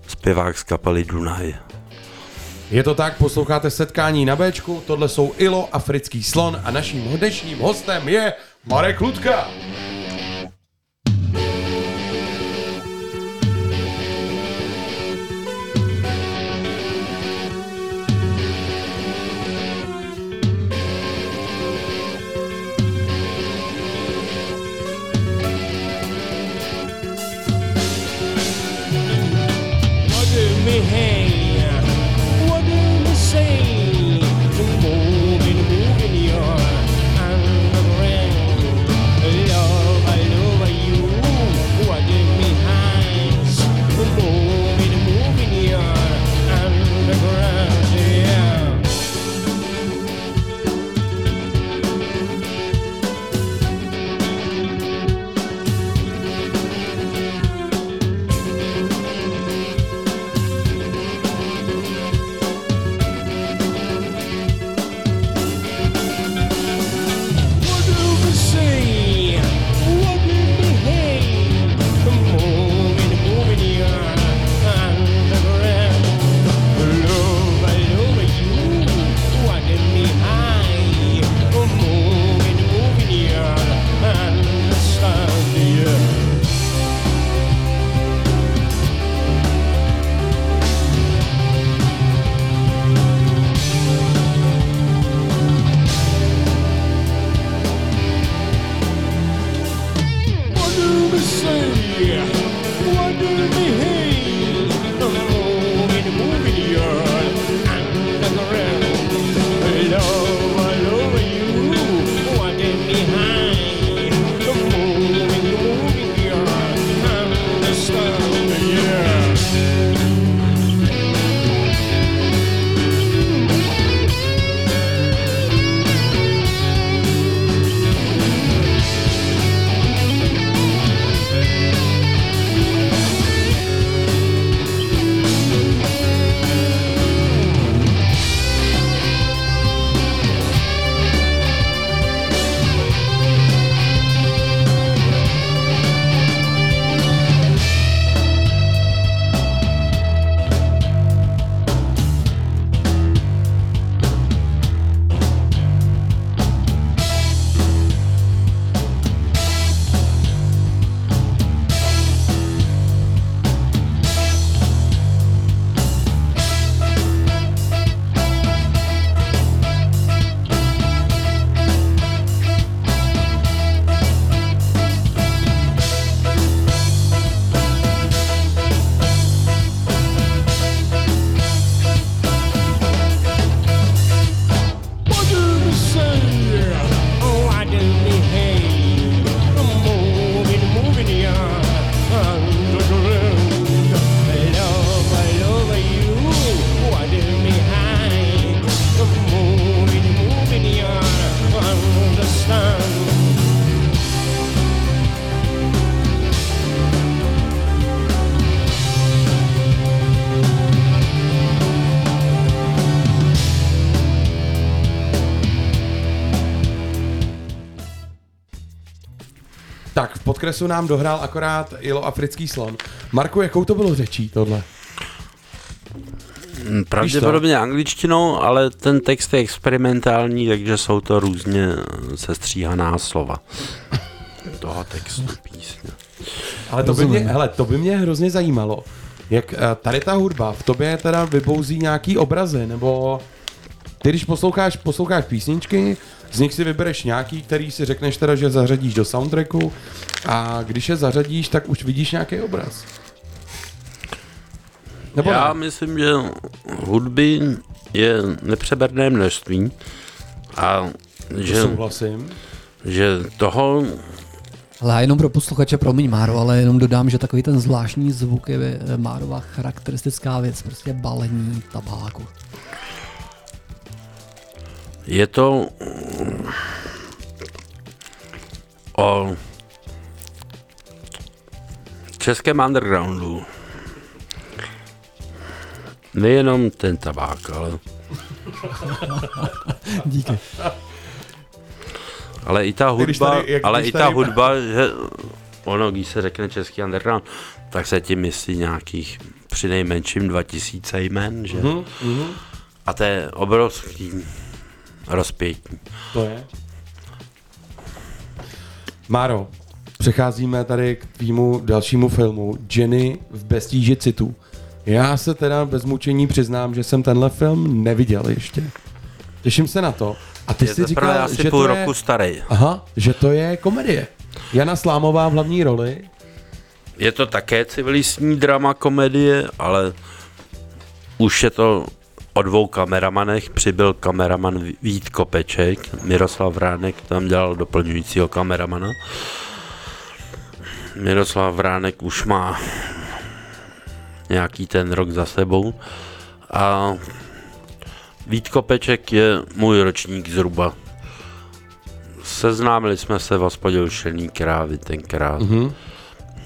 zpěvák z kapely Dunaj. Je to tak, posloucháte setkání na Bčku, tohle jsou Ilo, Africký slon a naším dnešním hostem je Marek Ludka. Tak v podkresu nám dohrál akorát Ilo, Africký slon. Marku, jakou to bylo řečí tohle? Mm, Pravděpodobně angličtinou, ale ten text je experimentální, takže jsou to různě sestříhaná slova toho textu písně. Ale to by, mě, hele, to by mě hrozně zajímalo. Jak eh, tady ta hudba v tobě teda vybouzí nějaký obrazy, nebo ty když posloucháš, posloucháš písničky, z nich si vybereš nějaký, který si řekneš teda, že zařadíš do soundtracku a když je zařadíš, tak už vidíš nějaký obraz. Nebo Já ne? myslím, že hudby je nepřeberné množství a že, Souhlasím. že toho Ale já jenom pro posluchače, promiň Máro, ale jenom dodám, že takový ten zvláštní zvuk je Márová charakteristická věc, prostě balení tabáku. Je to mm, o českém undergroundu. Nejenom ten tabák, ale, Díky. ale i ta hudba, tady- jak ale i ta tady- hudba, že ono, když se řekne český underground, tak se tím myslí nějakých při nejmenším 2000 jmen, že? Mhm, mhm. A to je obrovský rozpětí. To je. Máro, přecházíme tady k tvýmu dalšímu filmu Jenny v bestíži citu. Já se teda bez mučení přiznám, že jsem tenhle film neviděl ještě. Těším se na to. A ty je jsi říkal, asi že půl to je... roku starý. Aha, že to je komedie. Jana Slámová v hlavní roli. Je to také civilistní drama komedie, ale už je to o dvou kameramanech. Přibyl kameraman Vít Kopeček, Miroslav Vránek tam dělal doplňujícího kameramana. Miroslav Vránek už má nějaký ten rok za sebou a Vít Kopeček je můj ročník zhruba. Seznámili jsme se v hospodě u Šerný krávy tenkrát. Mhm.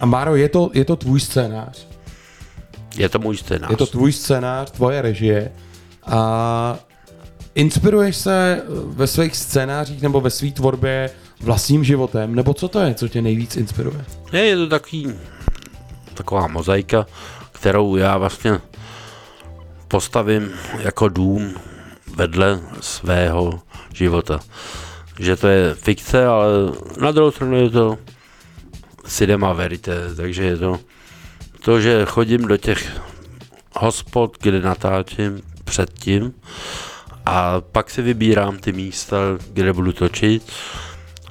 A Máro, je to, je to tvůj scénář? Je to můj scénář. Je to tvůj scénář, tvoje režie. A inspiruješ se ve svých scénářích nebo ve své tvorbě vlastním životem? Nebo co to je, co tě nejvíc inspiruje? Je, je to takový, taková mozaika, kterou já vlastně postavím jako dům vedle svého života. Že to je fikce, ale na druhou stranu je to cinema verite, takže je to to, že chodím do těch hospod, kde natáčím předtím a pak si vybírám ty místa, kde budu točit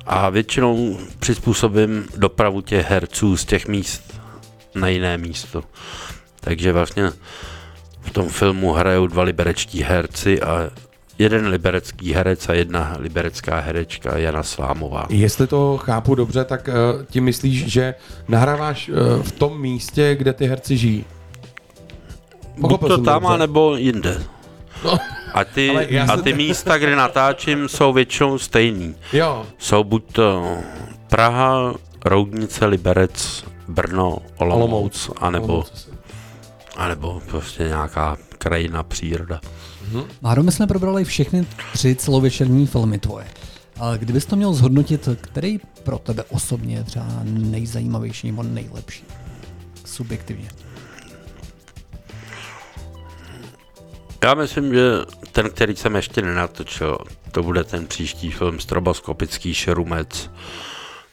a většinou přizpůsobím dopravu těch herců z těch míst na jiné místo. Takže vlastně v tom filmu hrajou dva liberečtí herci a jeden liberecký herec a jedna liberecká herečka Jana Slámová. Jestli to chápu dobře, tak uh, ti myslíš, že nahráváš uh, v tom místě, kde ty herci žijí? Buď to tam, dobře? nebo jinde. No, A ty, Ale a ty místa, kde natáčím, jsou většinou stejný. jo, Jsou buď to Praha, Roudnice, Liberec, Brno, Olomouc, Olomouc. anebo, Olomouc. anebo prostě nějaká krajina, příroda. Máro, my jsme probrali všechny tři celovečerní filmy tvoje. A kdybys to měl zhodnotit, který pro tebe osobně je třeba nejzajímavější nebo nejlepší? Subjektivně. Já myslím, že ten, který jsem ještě nenatočil, to bude ten příští film Stroboskopický šerumec.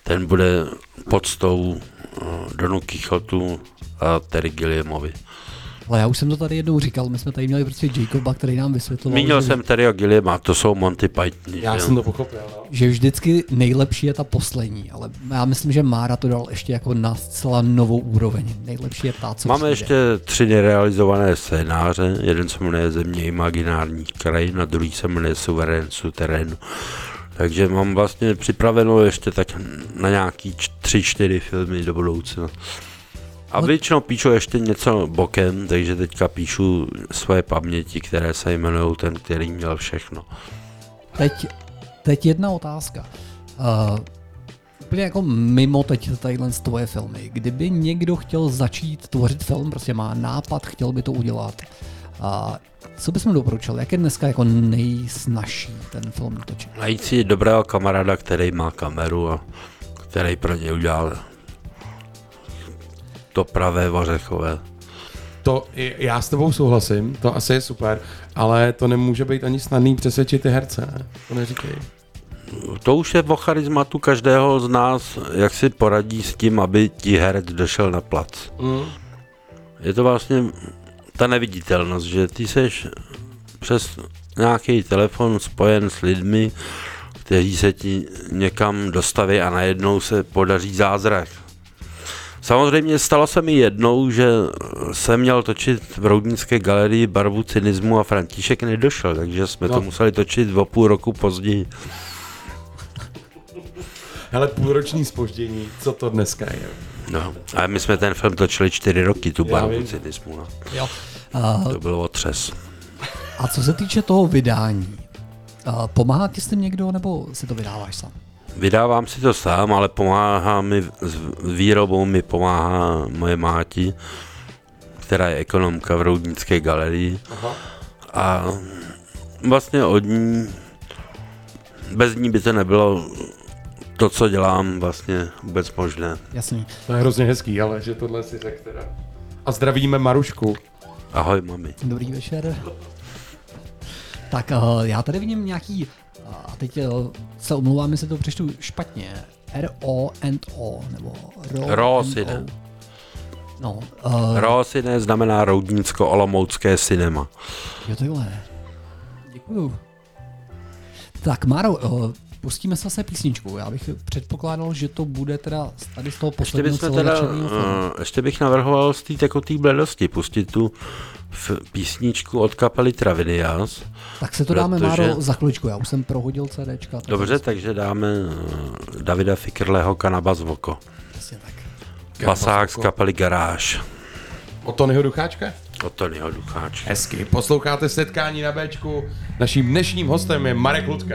Ten bude podstou eh, Donu Kichotu a Terry Gilliamovi. Ale já už jsem to tady jednou říkal, my jsme tady měli prostě Jacoba, který nám vysvětloval, že, jsem Terryho Gilliama, to jsou Monty Python. já jsem to pochopil. No. že vždycky nejlepší je ta poslední, ale já myslím, že Mára to dal ještě jako na zcela novou úroveň. Nejlepší je ta, co Máme přijde. ještě tři nerealizované scénáře. Jeden se jmenuje Země imaginární krajin a druhý se jmenuje Suverén suterén. Takže mám vlastně připraveno ještě tak na nějaký tři, čtyři filmy do budoucna. A No. většinou píšu ještě něco bokem, takže teďka píšu svoje paměti, které se jmenují ten, který měl všechno. Teď, teď jedna otázka. Uh, úplně jako mimo teď tadyhle z tvoje filmy. Kdyby někdo chtěl začít tvořit film, prostě má nápad, chtěl by to udělat, a co bys mu doporučil? Jak je dneska jako nejsnažší ten film točit? Najít si dobrého kamaráda, který má kameru a který pro ně udělal to pravé ořechové. To, já s tebou souhlasím, to asi je super, ale to nemůže být ani snadný přesvědčit ty herce, ne? To neříkej. To už je o charizmatu každého z nás, jak si poradí s tím, aby ti herec došel na plac. Mm. Je to vlastně ta neviditelnost, že ty seš přes nějaký telefon spojen s lidmi, kteří se ti někam dostaví a najednou se podaří zázrak. Samozřejmě stalo se mi jednou, že jsem měl točit v Roudnické galerii barvu cynismu a František nedošel, takže jsme No. to museli točit o půl roku později. Hele, půlroční spoždění, co to dneska je? No, a my jsme ten film točili čtyři roky, tu barvu cynismu. No. Jo. A, To bylo otřes. a co se týče toho vydání, a pomáhá ti s tím někdo, nebo si to vydáváš sám? Vydávám si to sám, ale pomáhá mi, s výrobou mi pomáhá moje máti, která je ekonomka v Roudnické galerii. Aha. A vlastně od ní, bez ní by to nebylo to, co dělám, vlastně vůbec možné. Jasný. To je hrozně hezký, ale že tohle si řekl teda. A zdravíme Marušku. Ahoj, mami. Dobrý večer. Tak uh, já tady vidím nějaký, a teď uh, se omlouvám, jestli to přečtu špatně, R-O-N-O, nebo Ro Rosine. No, uh, Rosine znamená Roudnicko-Olomoucké cinema. jo takhle. Děkuju. Tak Máro, uh, pustíme se zase písničku. Já bych předpokládal, že to bude teda tady z toho Ještě, posledního bychom teda, uh, ještě bych navrhoval z té tekutý bledosti pustit tu f- písničku od kapely Travinias. Tak se to dáme, protože- Máro, za chviličku. Já už jsem prohodil CDčka. tak Dobře, takže dáme uh, Davida Fikrleho Kanabas Voko. Přesně tak. Basák z kapely Garáž. Od Tonyho Ducháčka? Od Tonyho Ducháč. Hezky. Posloucháte setkání na Bčku. Naším dnešním hostem je Marek Ludka.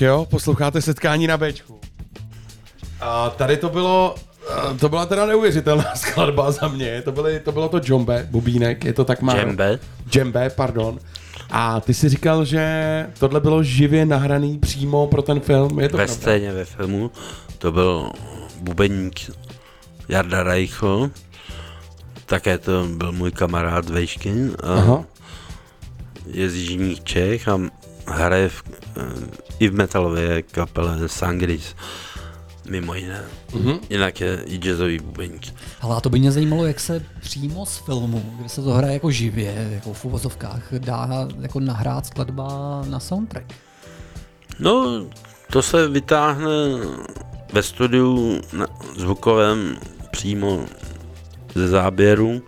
Tak jo, posloucháte setkání na Bčku. A tady to bylo, eh, to byla teda neuvěřitelná skladba za mě. To, byly, to bylo to Jombe, Bubínek, je to tak má. Džembe. Džembe, pardon. A ty si říkal, že tohle bylo živě nahraný přímo pro ten film, je to Ve pravda? scéně ve filmu to byl bubeník Jarda Reichl, také to byl můj kamarád a Aha. je z Jižních Čech a hraje v, eh, i v metalové kapele Sangris, mimo jiné. Mhm. Jinak je i jazzový bubeník. Ale a to by mě zajímalo, jak se přímo z filmu, kde se to hraje jako živě, jako v uvozovkách, dá jako nahrát skladba na soundtrack. No, to se vytáhne ve studiu na zvukovém přímo ze záběru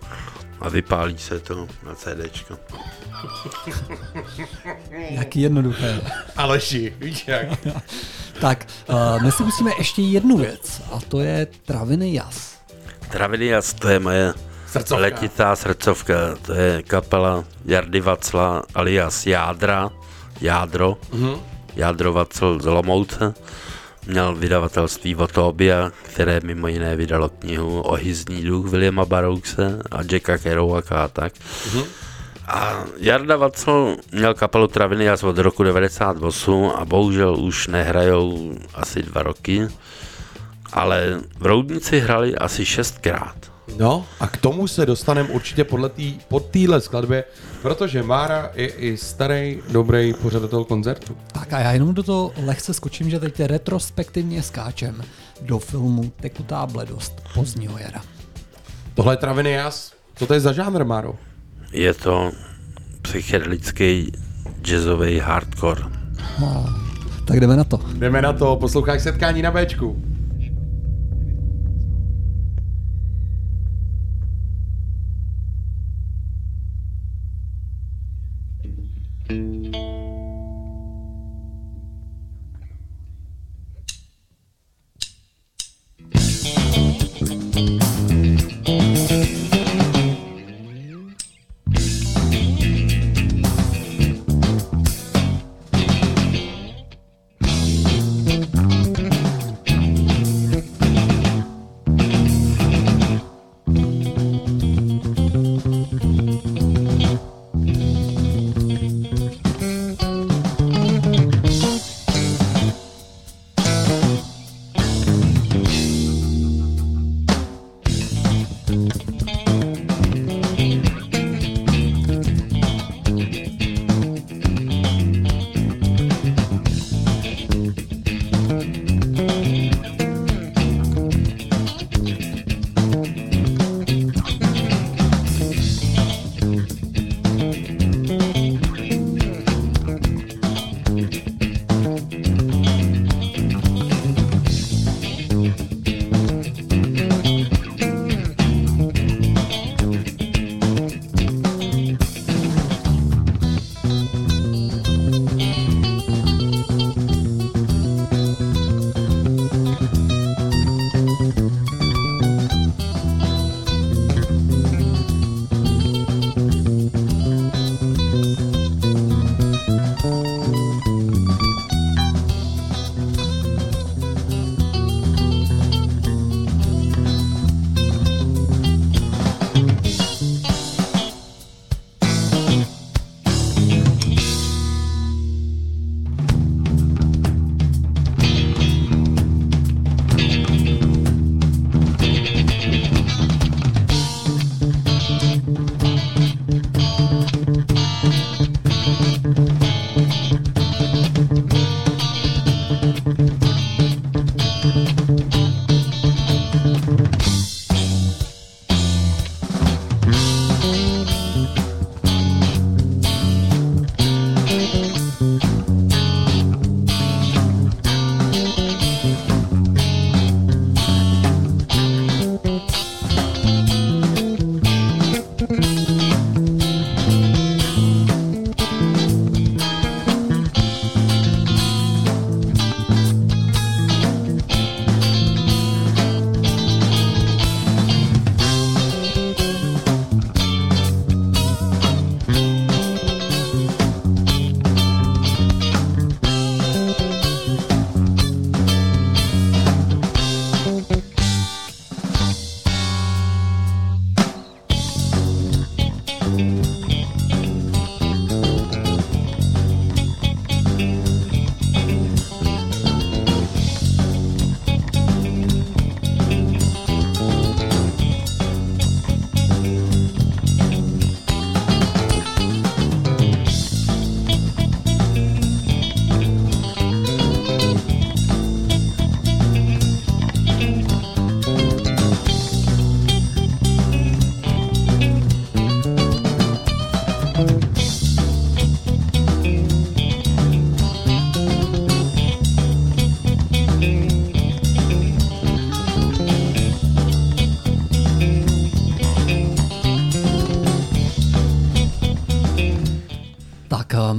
a vypálí se to na CDčko. Jaký jednoduché. Aleši, víš jak? Tak, uh, my si musíme ještě jednu věc, a to je traviny jas. Travilias, to je moje Srdcovka. letitá srdcovka, to je kapela Jardy Vacla alias Jádra, Jádro, Mhm. Jádro Vacl z Lomouce. Měl vydavatelství Votobia, které mimo jiné vydalo knihu o hyzní duch Williama Baroukse a Jacka Kerouaka a tak. Mhm. A Jarda Vacl měl kapelu Travinias od roku 98 a bohužel už nehrajou asi dva roky, ale v Roudnici hrali asi šestkrát. No a k tomu se dostaneme určitě podle tý, po téhle skladbě, protože Mára je i starý, dobrý pořadatel koncertu. Tak a já jenom do toho lehce skočím, že teď retrospektivně skáčem do filmu Tekutá bledost pozdního jara. Tohle je Traviny jas. Co to je za žánr, Máro? Je to psychedelický jazzový hardcore. No, tak jdeme na to. Jdeme na to, posloucháš setkání na Bčku.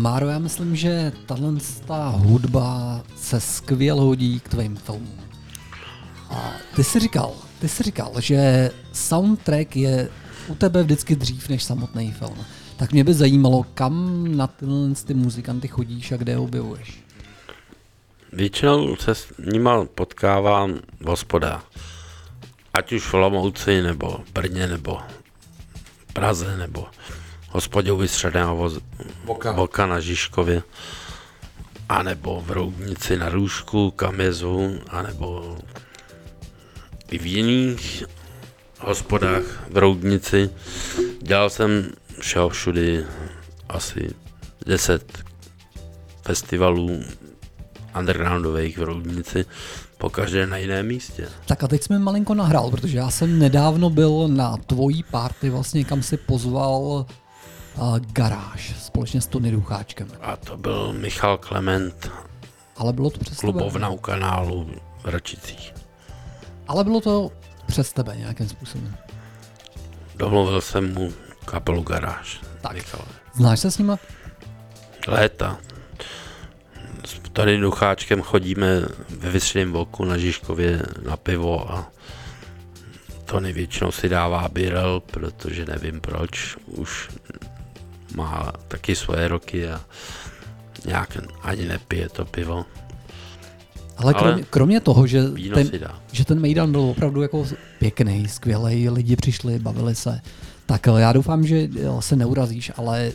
Máro, já myslím, že tahle ta hudba se skvěle hodí k tvým filmům. A ty jsi říkal, ty jsi říkal, že soundtrack je u tebe vždycky dřív než samotný film. Tak mě by zajímalo, kam na tyhle ty muzikanty chodíš a kde je objevuješ. Většinou se s nima potkávám v hospodách. Ať už v Olomouci, nebo Brně, nebo Praze, nebo hospodě u Vystředného voz, Voka. Voka na Žižkově, anebo v Roudnici na Růžku, Kamezu, anebo i v jiných hospodách v Roudnici. Dělal jsem všeho všudy asi 10 festivalů undergroundových v Roudnici, po každé na jiném místě. Tak a teď jsme malinko nahrál, protože já jsem nedávno byl na tvojí party, vlastně kam si pozval uh, garáž společně s Tony Ducháčkem. A to byl Michal Klement, Ale bylo to přes tebe. klubovna u kanálu v Račicích. Ale bylo to přes tebe nějakým způsobem. Domluvil jsem mu kapelu Garáž. Tak. Michale. Znáš se s nima? Léta. S tady Ducháčkem chodíme ve Vystřelém voku na Žižkově na pivo a Tony většinou si dává birel, protože nevím proč, už má taky svoje roky a nějak ani nepije to pivo. Ale, Ale kromě, kromě toho, že ten, že ten Mejdan byl opravdu jako pěkný, skvělý, lidi přišli, bavili se, tak eh, já doufám, že eh, se neurazíš, ale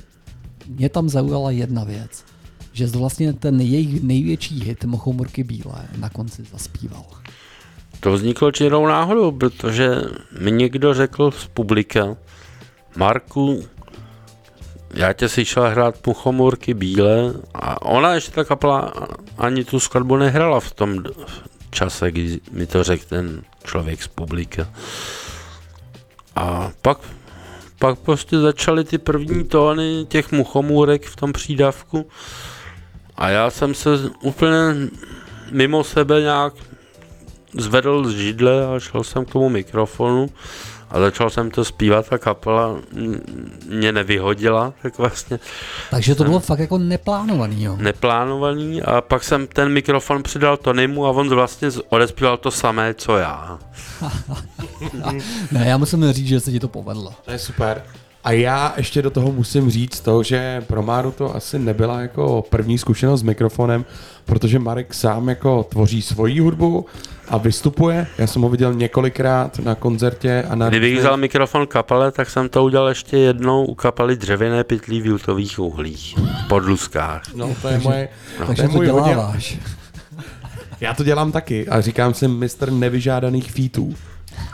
mě tam zaujala jedna věc, že vlastně ten jejich největší hit Mochomurky bílé na konci zaspíval. To vzniklo čirou náhodou, protože mi někdo řekl z publika, Marku, já tě si šel hrát puchomurky bílé a ona ještě ta kapela ani tu skladbu nehrala v tom čase, kdy mi to řekl ten člověk z publika. A pak, pak prostě začaly ty první tóny těch muchomůrek v tom přídavku a já jsem se úplně mimo sebe nějak zvedl z židle a šel jsem k tomu mikrofonu a začal jsem to zpívat a kapela mě nevyhodila, tak vlastně Takže to bylo fakt jako neplánovaný, jo. neplánovaný a pak jsem ten mikrofon přidal Tonymu a on vlastně odespíval to samé, co já. Ne, já musím říct, že se ti to povedlo. To je super. A já ještě do toho musím říct to, že pro Máru to asi nebyla jako první zkušenost s mikrofonem, protože Marek sám jako tvoří svoji hudbu a vystupuje. Já jsem ho viděl několikrát na koncertě a na Kdybych vzal mikrofon kapele, tak jsem to udělal ještě jednou u kapely dřevěné pytlí v jutových uhlích. Pod Luskách. No, to je moje, Takže je to můj hodně- děláváš. Já to dělám taky a říkám si mistr nevyžádaných featů.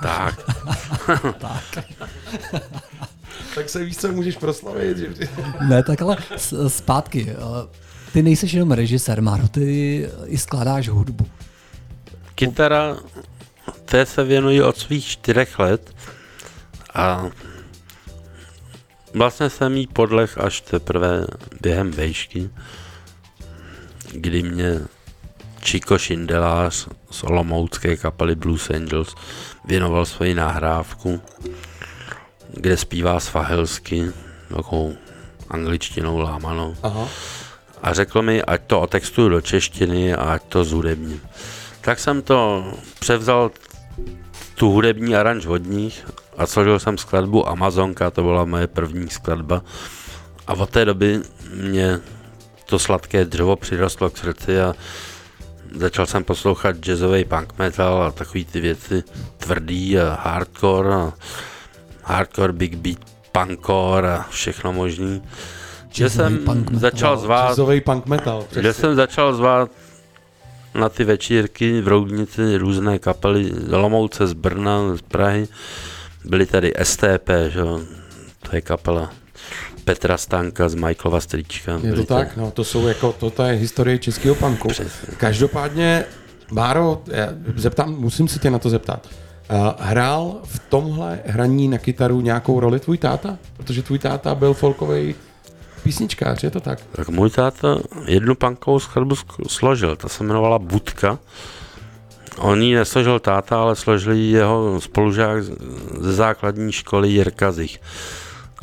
Tak. Tak se víš, co můžeš proslavit. Že... Ne, tak ale zpátky. eh, Ty nejseš jenom režisér, Máro, ty i skládáš hudbu. Kytara, té se věnuji od svých čtyřech let a vlastně jsem jí podlech až teprve během vejšky, kdy mě Chico Šindelář z olomoucké kapely Blues Angels věnoval svoji nahrávku, kde zpívá svahelsky, takovou angličtinou lámanou Aha. a řekl mi, ať to otextuju do češtiny a ať to zhudebním. Tak jsem to převzal tu hudební aranž od nich a složil jsem skladbu Amazonka, to byla moje první skladba. A od té doby mě to sladké dřevo přirostlo k srdci a začal jsem poslouchat jazzový punk metal a takový ty věci tvrdý a hardcore a hardcore, big beat, punkcore a všechno možný. Že jsem punk metal. začal zvát Jazzový punk metal. kde přesně. jsem začal zvát na ty večírky v Roudnici různé kapely z Olomouce, z Brna, z Prahy. Byly tady STP, že jo, to je kapela Petra Stanka z Michaelova strička. Je to Byly tady- tak, no, to jsou jako, to, to je historie českého punku. Přesně. Každopádně, Máro, já zeptám, musím se tě na to zeptat. Uh, hrál v tomhle hraní na kytaru nějakou roli tvůj táta? Protože tvůj táta byl folkový písničkář, je to tak? Tak můj táta jednu punkovou skladbu sk- složil, ta se jmenovala Budka. On ji nesložil táta, ale složil ji jeho spolužák ze základní školy Jirka Zich.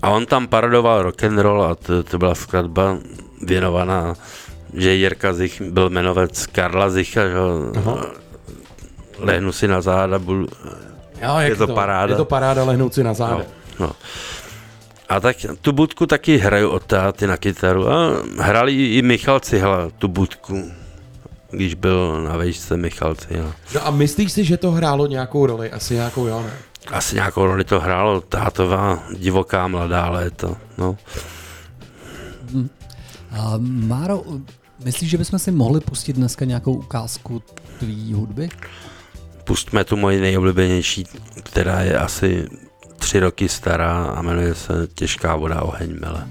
A on tam parodoval rock and roll a to, to byla skladba věnovaná, že Jirka Zich byl jmenovec Karla Zicha, že lehnu si na záda, budu, Jo, je to paráda. Je to paráda lehnout si na záda. No, no. A tak tu budku taky hraju od táty na kytaru. A hrali i Michal Cihla tu budku, když byl na vejšce Michal Cihla. No a myslíš si, že to hrálo nějakou roli? Asi nějakou, jo, ne? Asi nějakou roli to hrálo tátová divoká mladá léto. No. A Máro, myslíš, že bychom si mohli pustit dneska nějakou ukázku tvý hudby? Pustme tu moji nejoblíbenější, která je asi tři roky stará a jmenuje se Těžká voda oheň mele.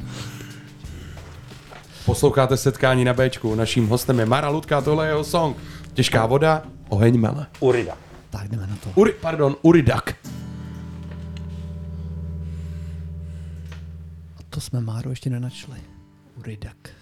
Posloucháte setkání na Bčku. Naším hostem je Mara Ludka, tohle je jeho song. Těžká voda, oheň mele. Urida. Tak jdeme na to. Uri, pardon, Uridak. A to jsme Máro ještě nenačli. Uridak.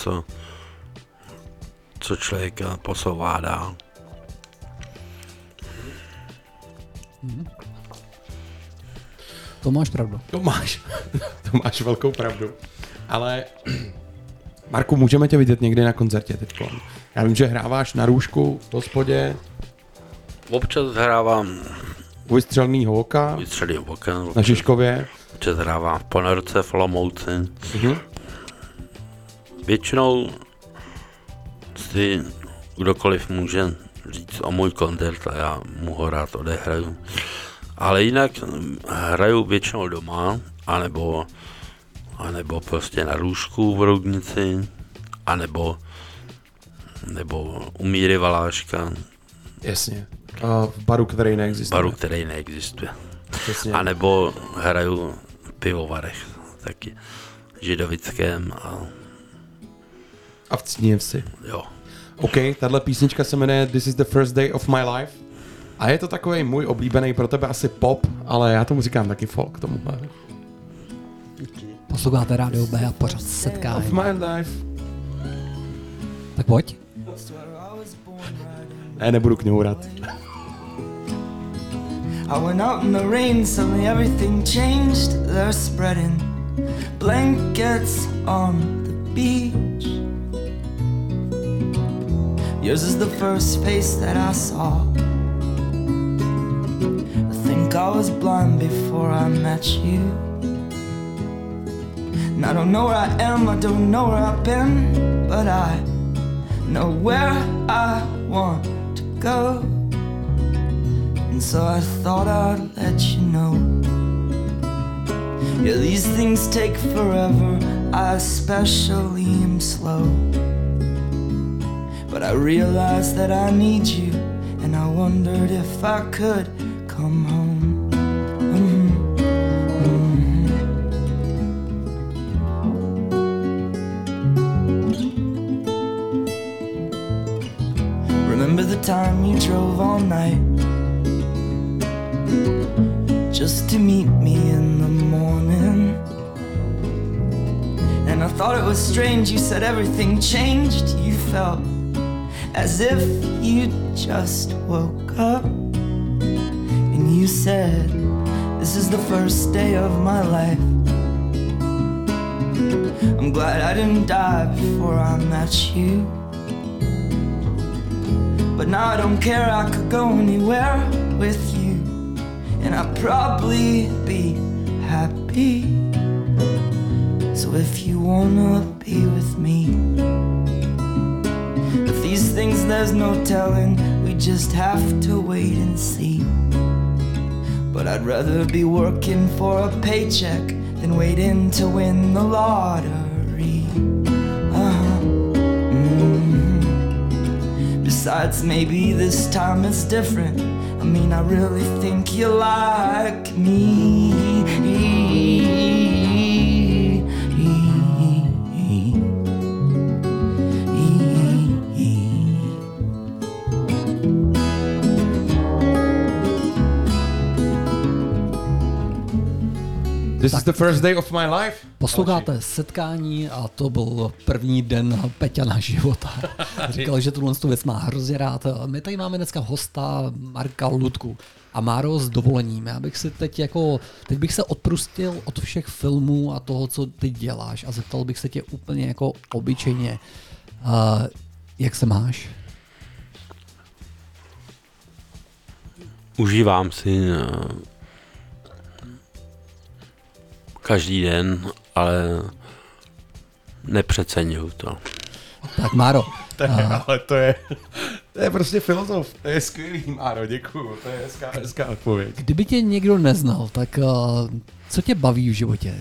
Něco, co člověka posouvá dál. To máš pravdu. To máš, to máš velkou pravdu. Ale Marku, můžeme tě vidět někdy na koncertě teď. Já vím, že hráváš na růžku v hospodě Občas hrávám u vystřelného oka vystřelý oken, na Žižkově. občas hrávám v Ponorce, v Olomouci. Mhm. Většinou si kdokoliv může říct o můj koncert a já mu ho rád odehraju. Ale jinak hm, hraju většinou doma anebo, anebo prostě na růžku v Roudnici, anebo nebo u Míry Valáška, Jasně. A v baru, který neexistuje. baru, který neexistuje. Přesně. A nebo hraju v pivovarech, taky židovickém a A v Cníjevsi. jo. OK, tahle písnička se jmenuje This is the first day of my life. A je to takový můj oblíbený pro tebe asi pop, ale já tomu říkám taky folk tomu. Posloucháte rádio B a pořád setkání. Of my life. Tak pojď. Ne, nebudu kňourat. I went out in the rain, suddenly everything changed. They're spreading blankets on the beach. Yours is the first face that I saw. I think I was blind before I met you. And I don't know where I am, I don't know where I've been, but I know where I want to go. And so I thought I'd let you know. Yeah, these things take forever. I especially am slow. But I realized that I need you, and I wondered if I could come home. Mhm, mhm. Remember the time you drove all night just to meet me in the morning. And I thought it was strange, you said everything changed. You felt as if you just woke up. And you said, This is the first day of my life. I'm glad I didn't die before I met you. But now I don't care, I could go anywhere with you and I'd probably be happy. So if you wanna be with me, things there's no telling, we just have to wait and see. But I'd rather be working for a paycheck than waiting to win the lottery. Uh-huh. Mhm. Besides, maybe this time it's different. I mean, I really think you like me. This is the first day of my life. Posloucháte setkání a to byl první den Peťana života. Říkal, že tuhle tu věc má hrozně rád. My tady máme dneska hosta Marka Ludku. A Máro s dovolením, já bych si teď jako, teď bych se odprustil od všech filmů a toho, co ty děláš a zeptal bych se tě úplně jako obyčejně, uh, jak se máš? Užívám si každý den, ale nepřeceňuju to. Tak Máro, To je, ale to je, to je prostě filozof. To je skvělý, Máro, děkuju. To je hezká, hezká odpověď. kdyby tě někdo neznal, tak uh, co tě baví v životě?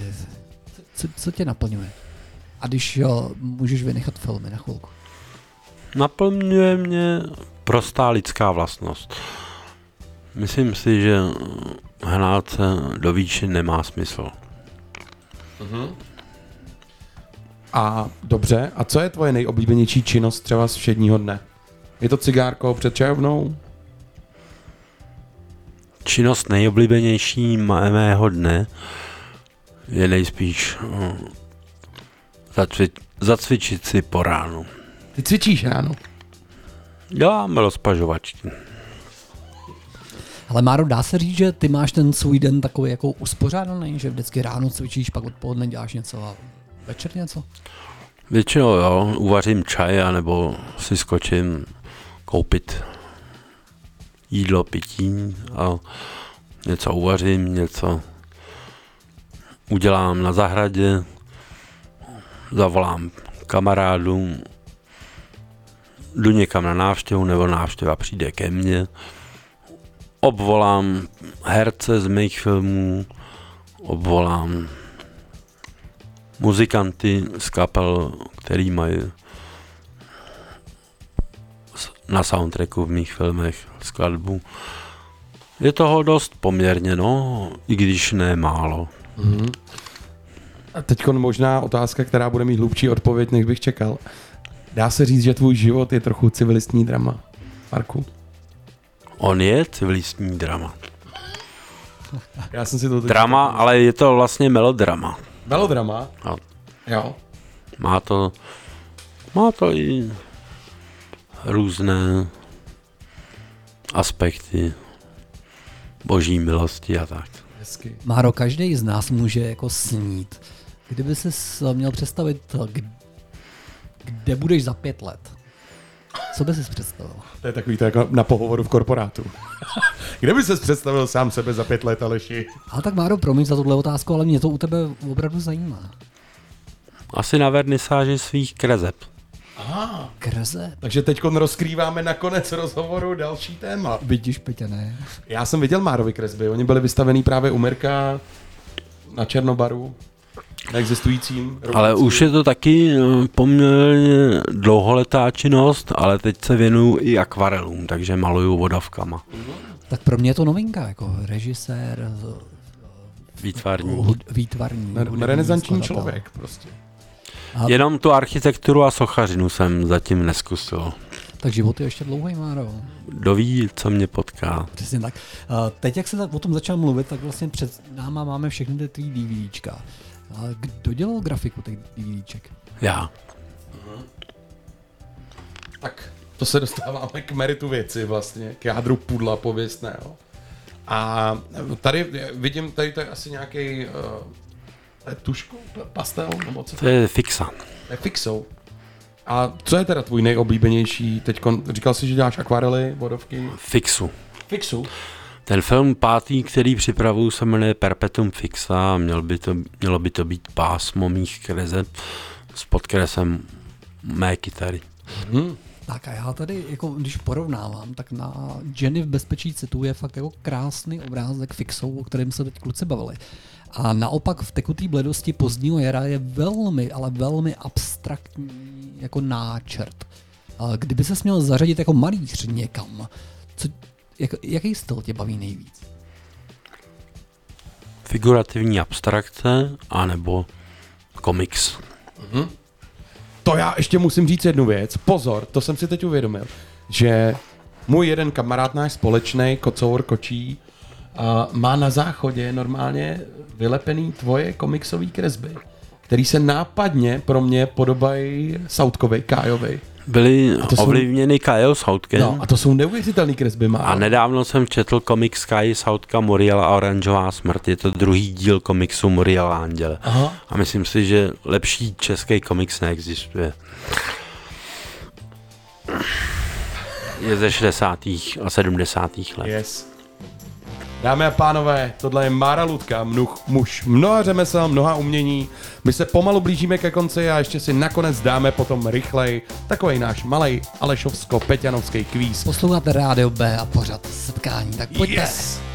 Co, co tě naplňuje? A když uh, můžeš vynechat filmy na chvilku. Naplňuje mě prostá lidská vlastnost. Myslím si, že hnát se do výše nemá smysl. A dobře, a co je tvoje nejoblíbenější činnost třeba z všedního dne? Je to cigárko před čajovnou? Činnost nejoblíbenější mé- mého dne je nejspíš eh, zacvi- zacvičit si po ránu. Ty cvičíš ráno. Dělám rozpažovačky. Ale Máro, dá se říct, že ty máš ten svůj den takový jako uspořádaný, že vždycky ráno cvičíš, pak odpoledne děláš něco a večer něco? Většinou jo, uvařím čaj, anebo si skočím koupit jídlo, pití a něco uvařím, něco udělám na zahradě, zavolám kamarádům, jdu někam na návštěvu, nebo návštěva přijde ke mně, obvolám herce z mých filmů, obvolám muzikanty z kapel, který mají na soundtracku v mých filmech skladbu. Je toho dost poměrně, no, i když ne málo. Mhm. A teď možná otázka, která bude mít hlubší odpověď, než bych čekal. Dá se říct, že tvůj život je trochu civilistní drama, Marku? On je civilistní drama. Já jsem si to Drama, ale je to vlastně melodrama. Melodrama? A Jo. má to, má to i různé aspekty boží milosti a tak. Hezky. Máro, každý z nás může jako snít. Kdyby se měl představit, kde budeš za pět let, co bys si představil? To je takový to jako na pohovoru v korporátu. Kde by ses představil sám sebe za pět let, Aleši? Ale tak Máro, promiň za tuhle otázku, ale mě to u tebe opravdu zajímá. Asi na vernisáži svých krezeb. Aha. Kreze? Takže teď rozkrýváme na konec rozhovoru další téma. Vidíš, Petě, ne? Já jsem viděl Márovi kresby, oni byli vystavený právě u Mirka na Černobaru, neexistujícím. Ale už je to taky eh, poměrně dlouholetá činnost, ale teď se věnuju i akvarelům, takže maluju vodovkama. Tak pro mě je to novinka, jako režisér, Výtvarní. hud- výtvarní. Renesanční člověk prostě. A- Jenom tu architekturu a sochařinu jsem zatím neskusil. Tak život je ještě dlouhý, Máro. Doví, co mě potká. Přesně tak. A teď, jak se o tom začal mluvit, tak vlastně před náma máme všechny ty tvý DVDčka. A kdo dělal grafiku těch DVDček? Já. Tak to se dostáváme k meritu věci vlastně, k jádru pudla pověstného. A tady vidím, tady to je asi nějaký uh, tušku, pastel, nebo co To je fixa. To je fixou. A co je teda tvůj nejoblíbenější, teď říkal jsi, že děláš akvarely, vodovky? Fixu. Fixu? Ten film pátý, který připravuju, se jmenuje Perpetuum Fixa a měl by to, mělo by to být pásmo mých kreseb s podkresem mé kytary. Hmm. Tak a já tady, jako, když porovnávám, tak na Jenny v bezpečí citu je fakt jako krásný obrázek fixou, o kterém se teď kluci bavili. A naopak v tekutý bledosti pozdního jara je velmi, ale velmi abstraktní jako náčrt. Kdyby se měl zařadit jako malíř někam, co, jak, jaký styl tě baví nejvíc? Figurativní abstrakce anebo komiks. Mhm. To já ještě musím říct jednu věc. Pozor, to jsem si teď uvědomil, že můj jeden kamarád náš společný, Kocour Kočí, a má na záchodě normálně vylepený tvoje komiksové kresby, který se nápadně pro mě podobají Sautkovi, Kájovi. Byly jsou- ovlivněny Kyle Soutkem. No, a to jsou neuvěřitelné kresby, má. A nedávno jsem četl komiks Sky Soutka Muriel a Oranžová smrt. Je to druhý díl komiksu Muriel a Anděl. Aha. A myslím si, že lepší český komiks neexistuje. Je ze 60. a 70. let. Yes. Dámy a pánové, tohle je Mára Ludka, mnuch, muž mnoha řemesel, mnoha umění. My se pomalu blížíme ke konci a ještě si nakonec dáme potom rychlej takový náš malej Alešovsko-Peťanovský kvíz. Posloucháte Rádio B a pořád setkání, tak pojďte. Yes.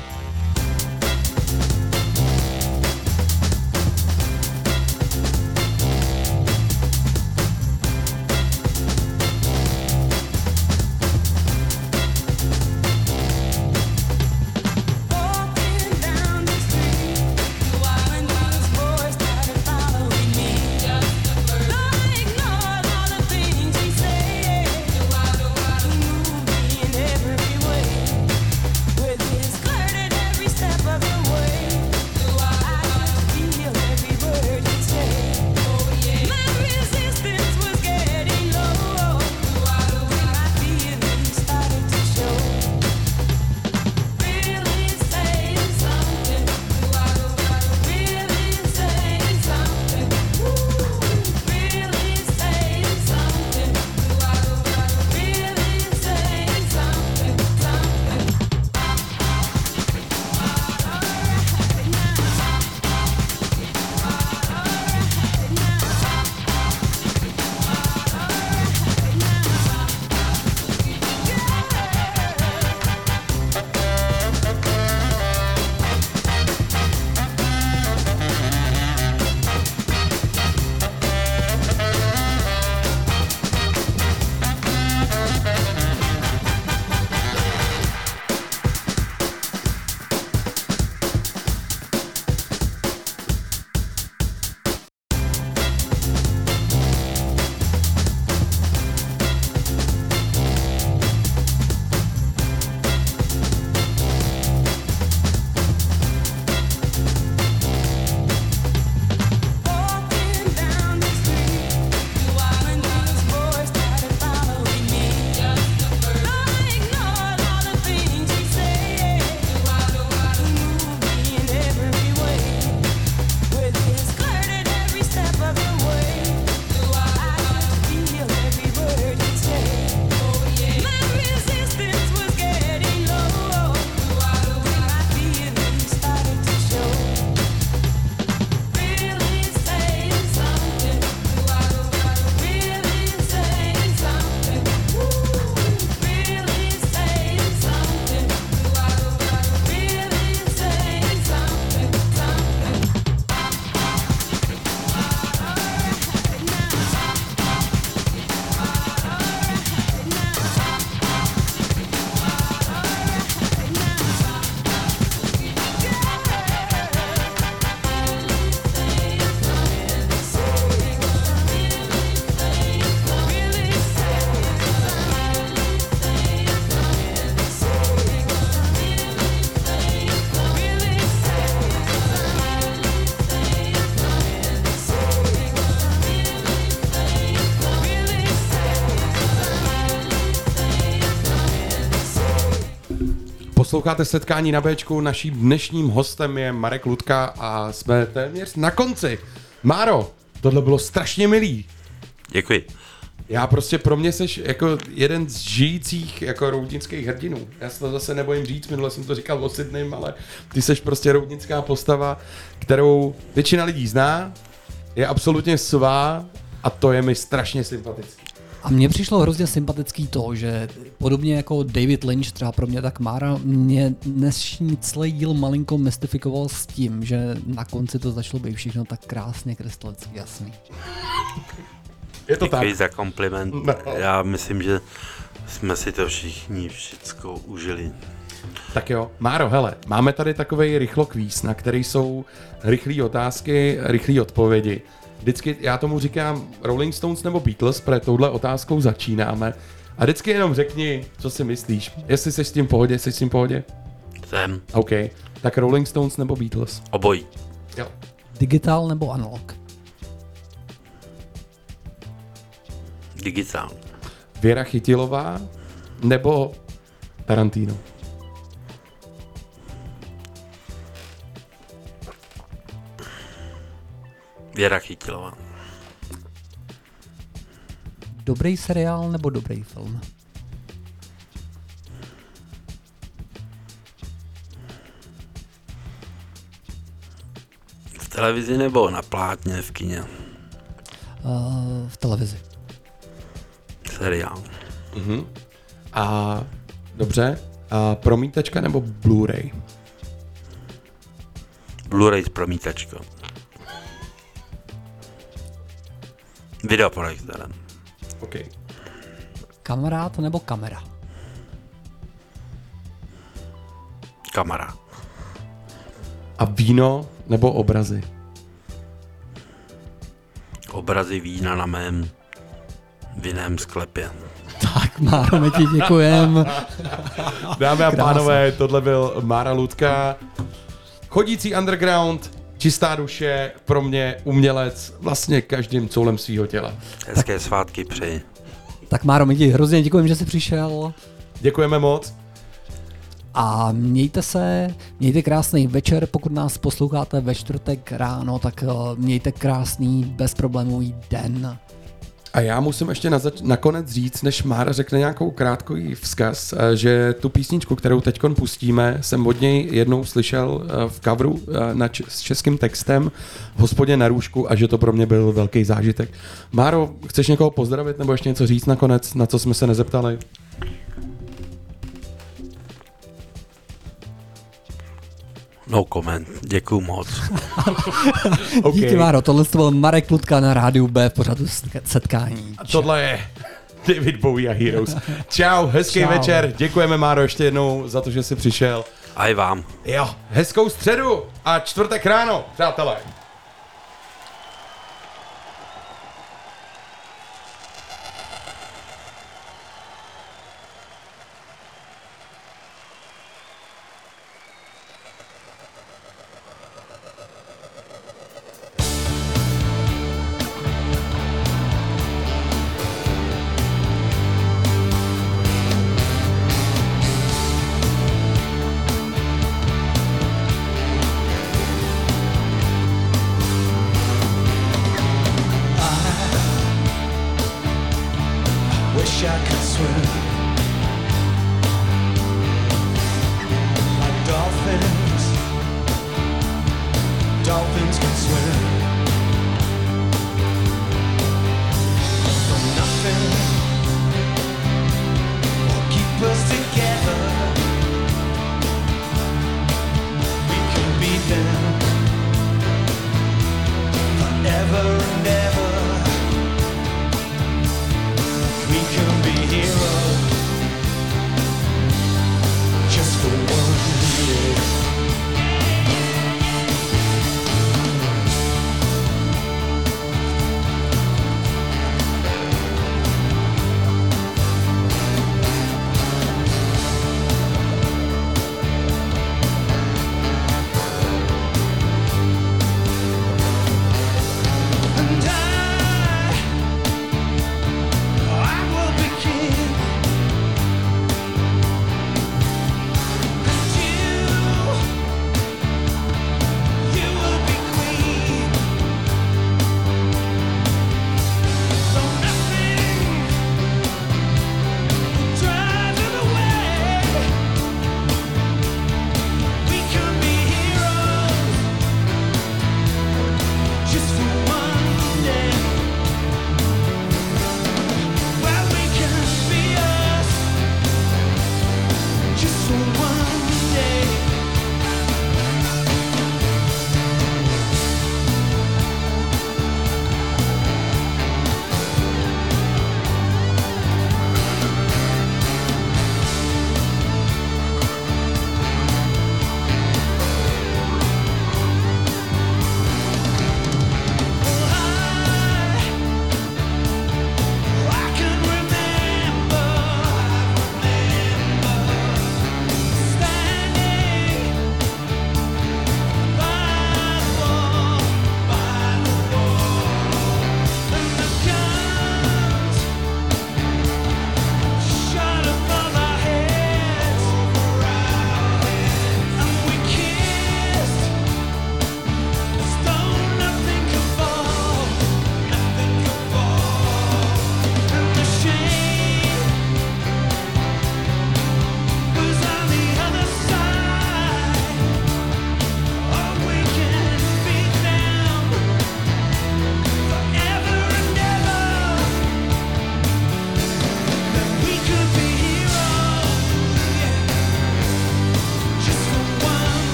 Posloucháte setkání na Bčku. Naším dnešním hostem je Marek Ludka a jsme téměř na konci. Máro, tohle bylo strašně milý. Děkuji. Já prostě pro mě seš jako jeden z žijících jako roudnických hrdinů. Já se to zase nebojím říct, minule jsem to říkal o Sydneym, ale ty seš prostě roudnická postava, kterou většina lidí zná, je absolutně svá a to je mi strašně sympatický. A mně přišlo hrozně sympatický to, že podobně jako David Lynch, třeba pro mě tak Mára, mě dnešní celý díl malinko mystifikoval s tím, že na konci to začalo být všechno tak krásně krystalicky jasný. Je to Děkuji tak. za kompliment. No. Já myslím, že jsme si to všichni všecko užili. Tak jo, Máro, hele, máme tady takový rychlokvíz, na který jsou rychlé otázky, rychlé odpovědi. Vždycky, já tomu říkám Rolling Stones nebo Beatles, protože touhle otázkou začínáme. A vždycky jenom řekni, co si myslíš. Jestli jsi s tím v pohodě, jsi s tím v pohodě? Jsem OK. Tak Rolling Stones nebo Beatles? obojí. Jo. Digitál nebo analog? Digitál. Věra Chytilová nebo Tarantino? Věra Chytilová. Dobrý seriál nebo dobrý film? V televizi nebo na plátně v kině? Uh, v televizi. Seriál. Mhm. A dobře. A promítačka nebo Blu-ray? Blu-ray s promítačkou. Videoprojektorem. OK. Kamarád nebo kamera? Kamera. A víno nebo obrazy? Obrazy vína na mém vinném sklepě. Tak Máro, my ti děkujem. Dámy a Krásný. pánové, tohle byl Mára Ludka. Chodící underground, čistá duše, pro mě umělec, vlastně každým coulem svého těla. Hezké svátky přeji. Tak Máro, my ti hrozně děkujeme, že jsi přišel. Děkujeme moc. A mějte se, mějte krásný večer, pokud nás posloucháte ve čtvrtek ráno, tak eh, mějte krásný, bezproblémový den. A já musím ještě na zač- nakonec říct, než Mára řekne nějakou krátkou vzkaz, eh, že tu písničku, kterou teď pustíme, jsem od něj jednou slyšel eh, v coveru eh, na č- s českým textem v hospodě na růžku a že to pro mě byl velký zážitek. Máro, chceš někoho pozdravit nebo ještě něco říct nakonec, na co jsme se nezeptali? No comment. Děkuju moc. OK. Díky Máro, tohle to byl Marek Ludka na rádiu B v pořadu setk- setkání. A tohle je David Bowie a Heroes. Čau, hezký Čau. večer. Děkujeme Máro ještě jednou za to, že jsi přišel. A i vám. Jo, hezkou středu a čtvrtek ráno, přátelé.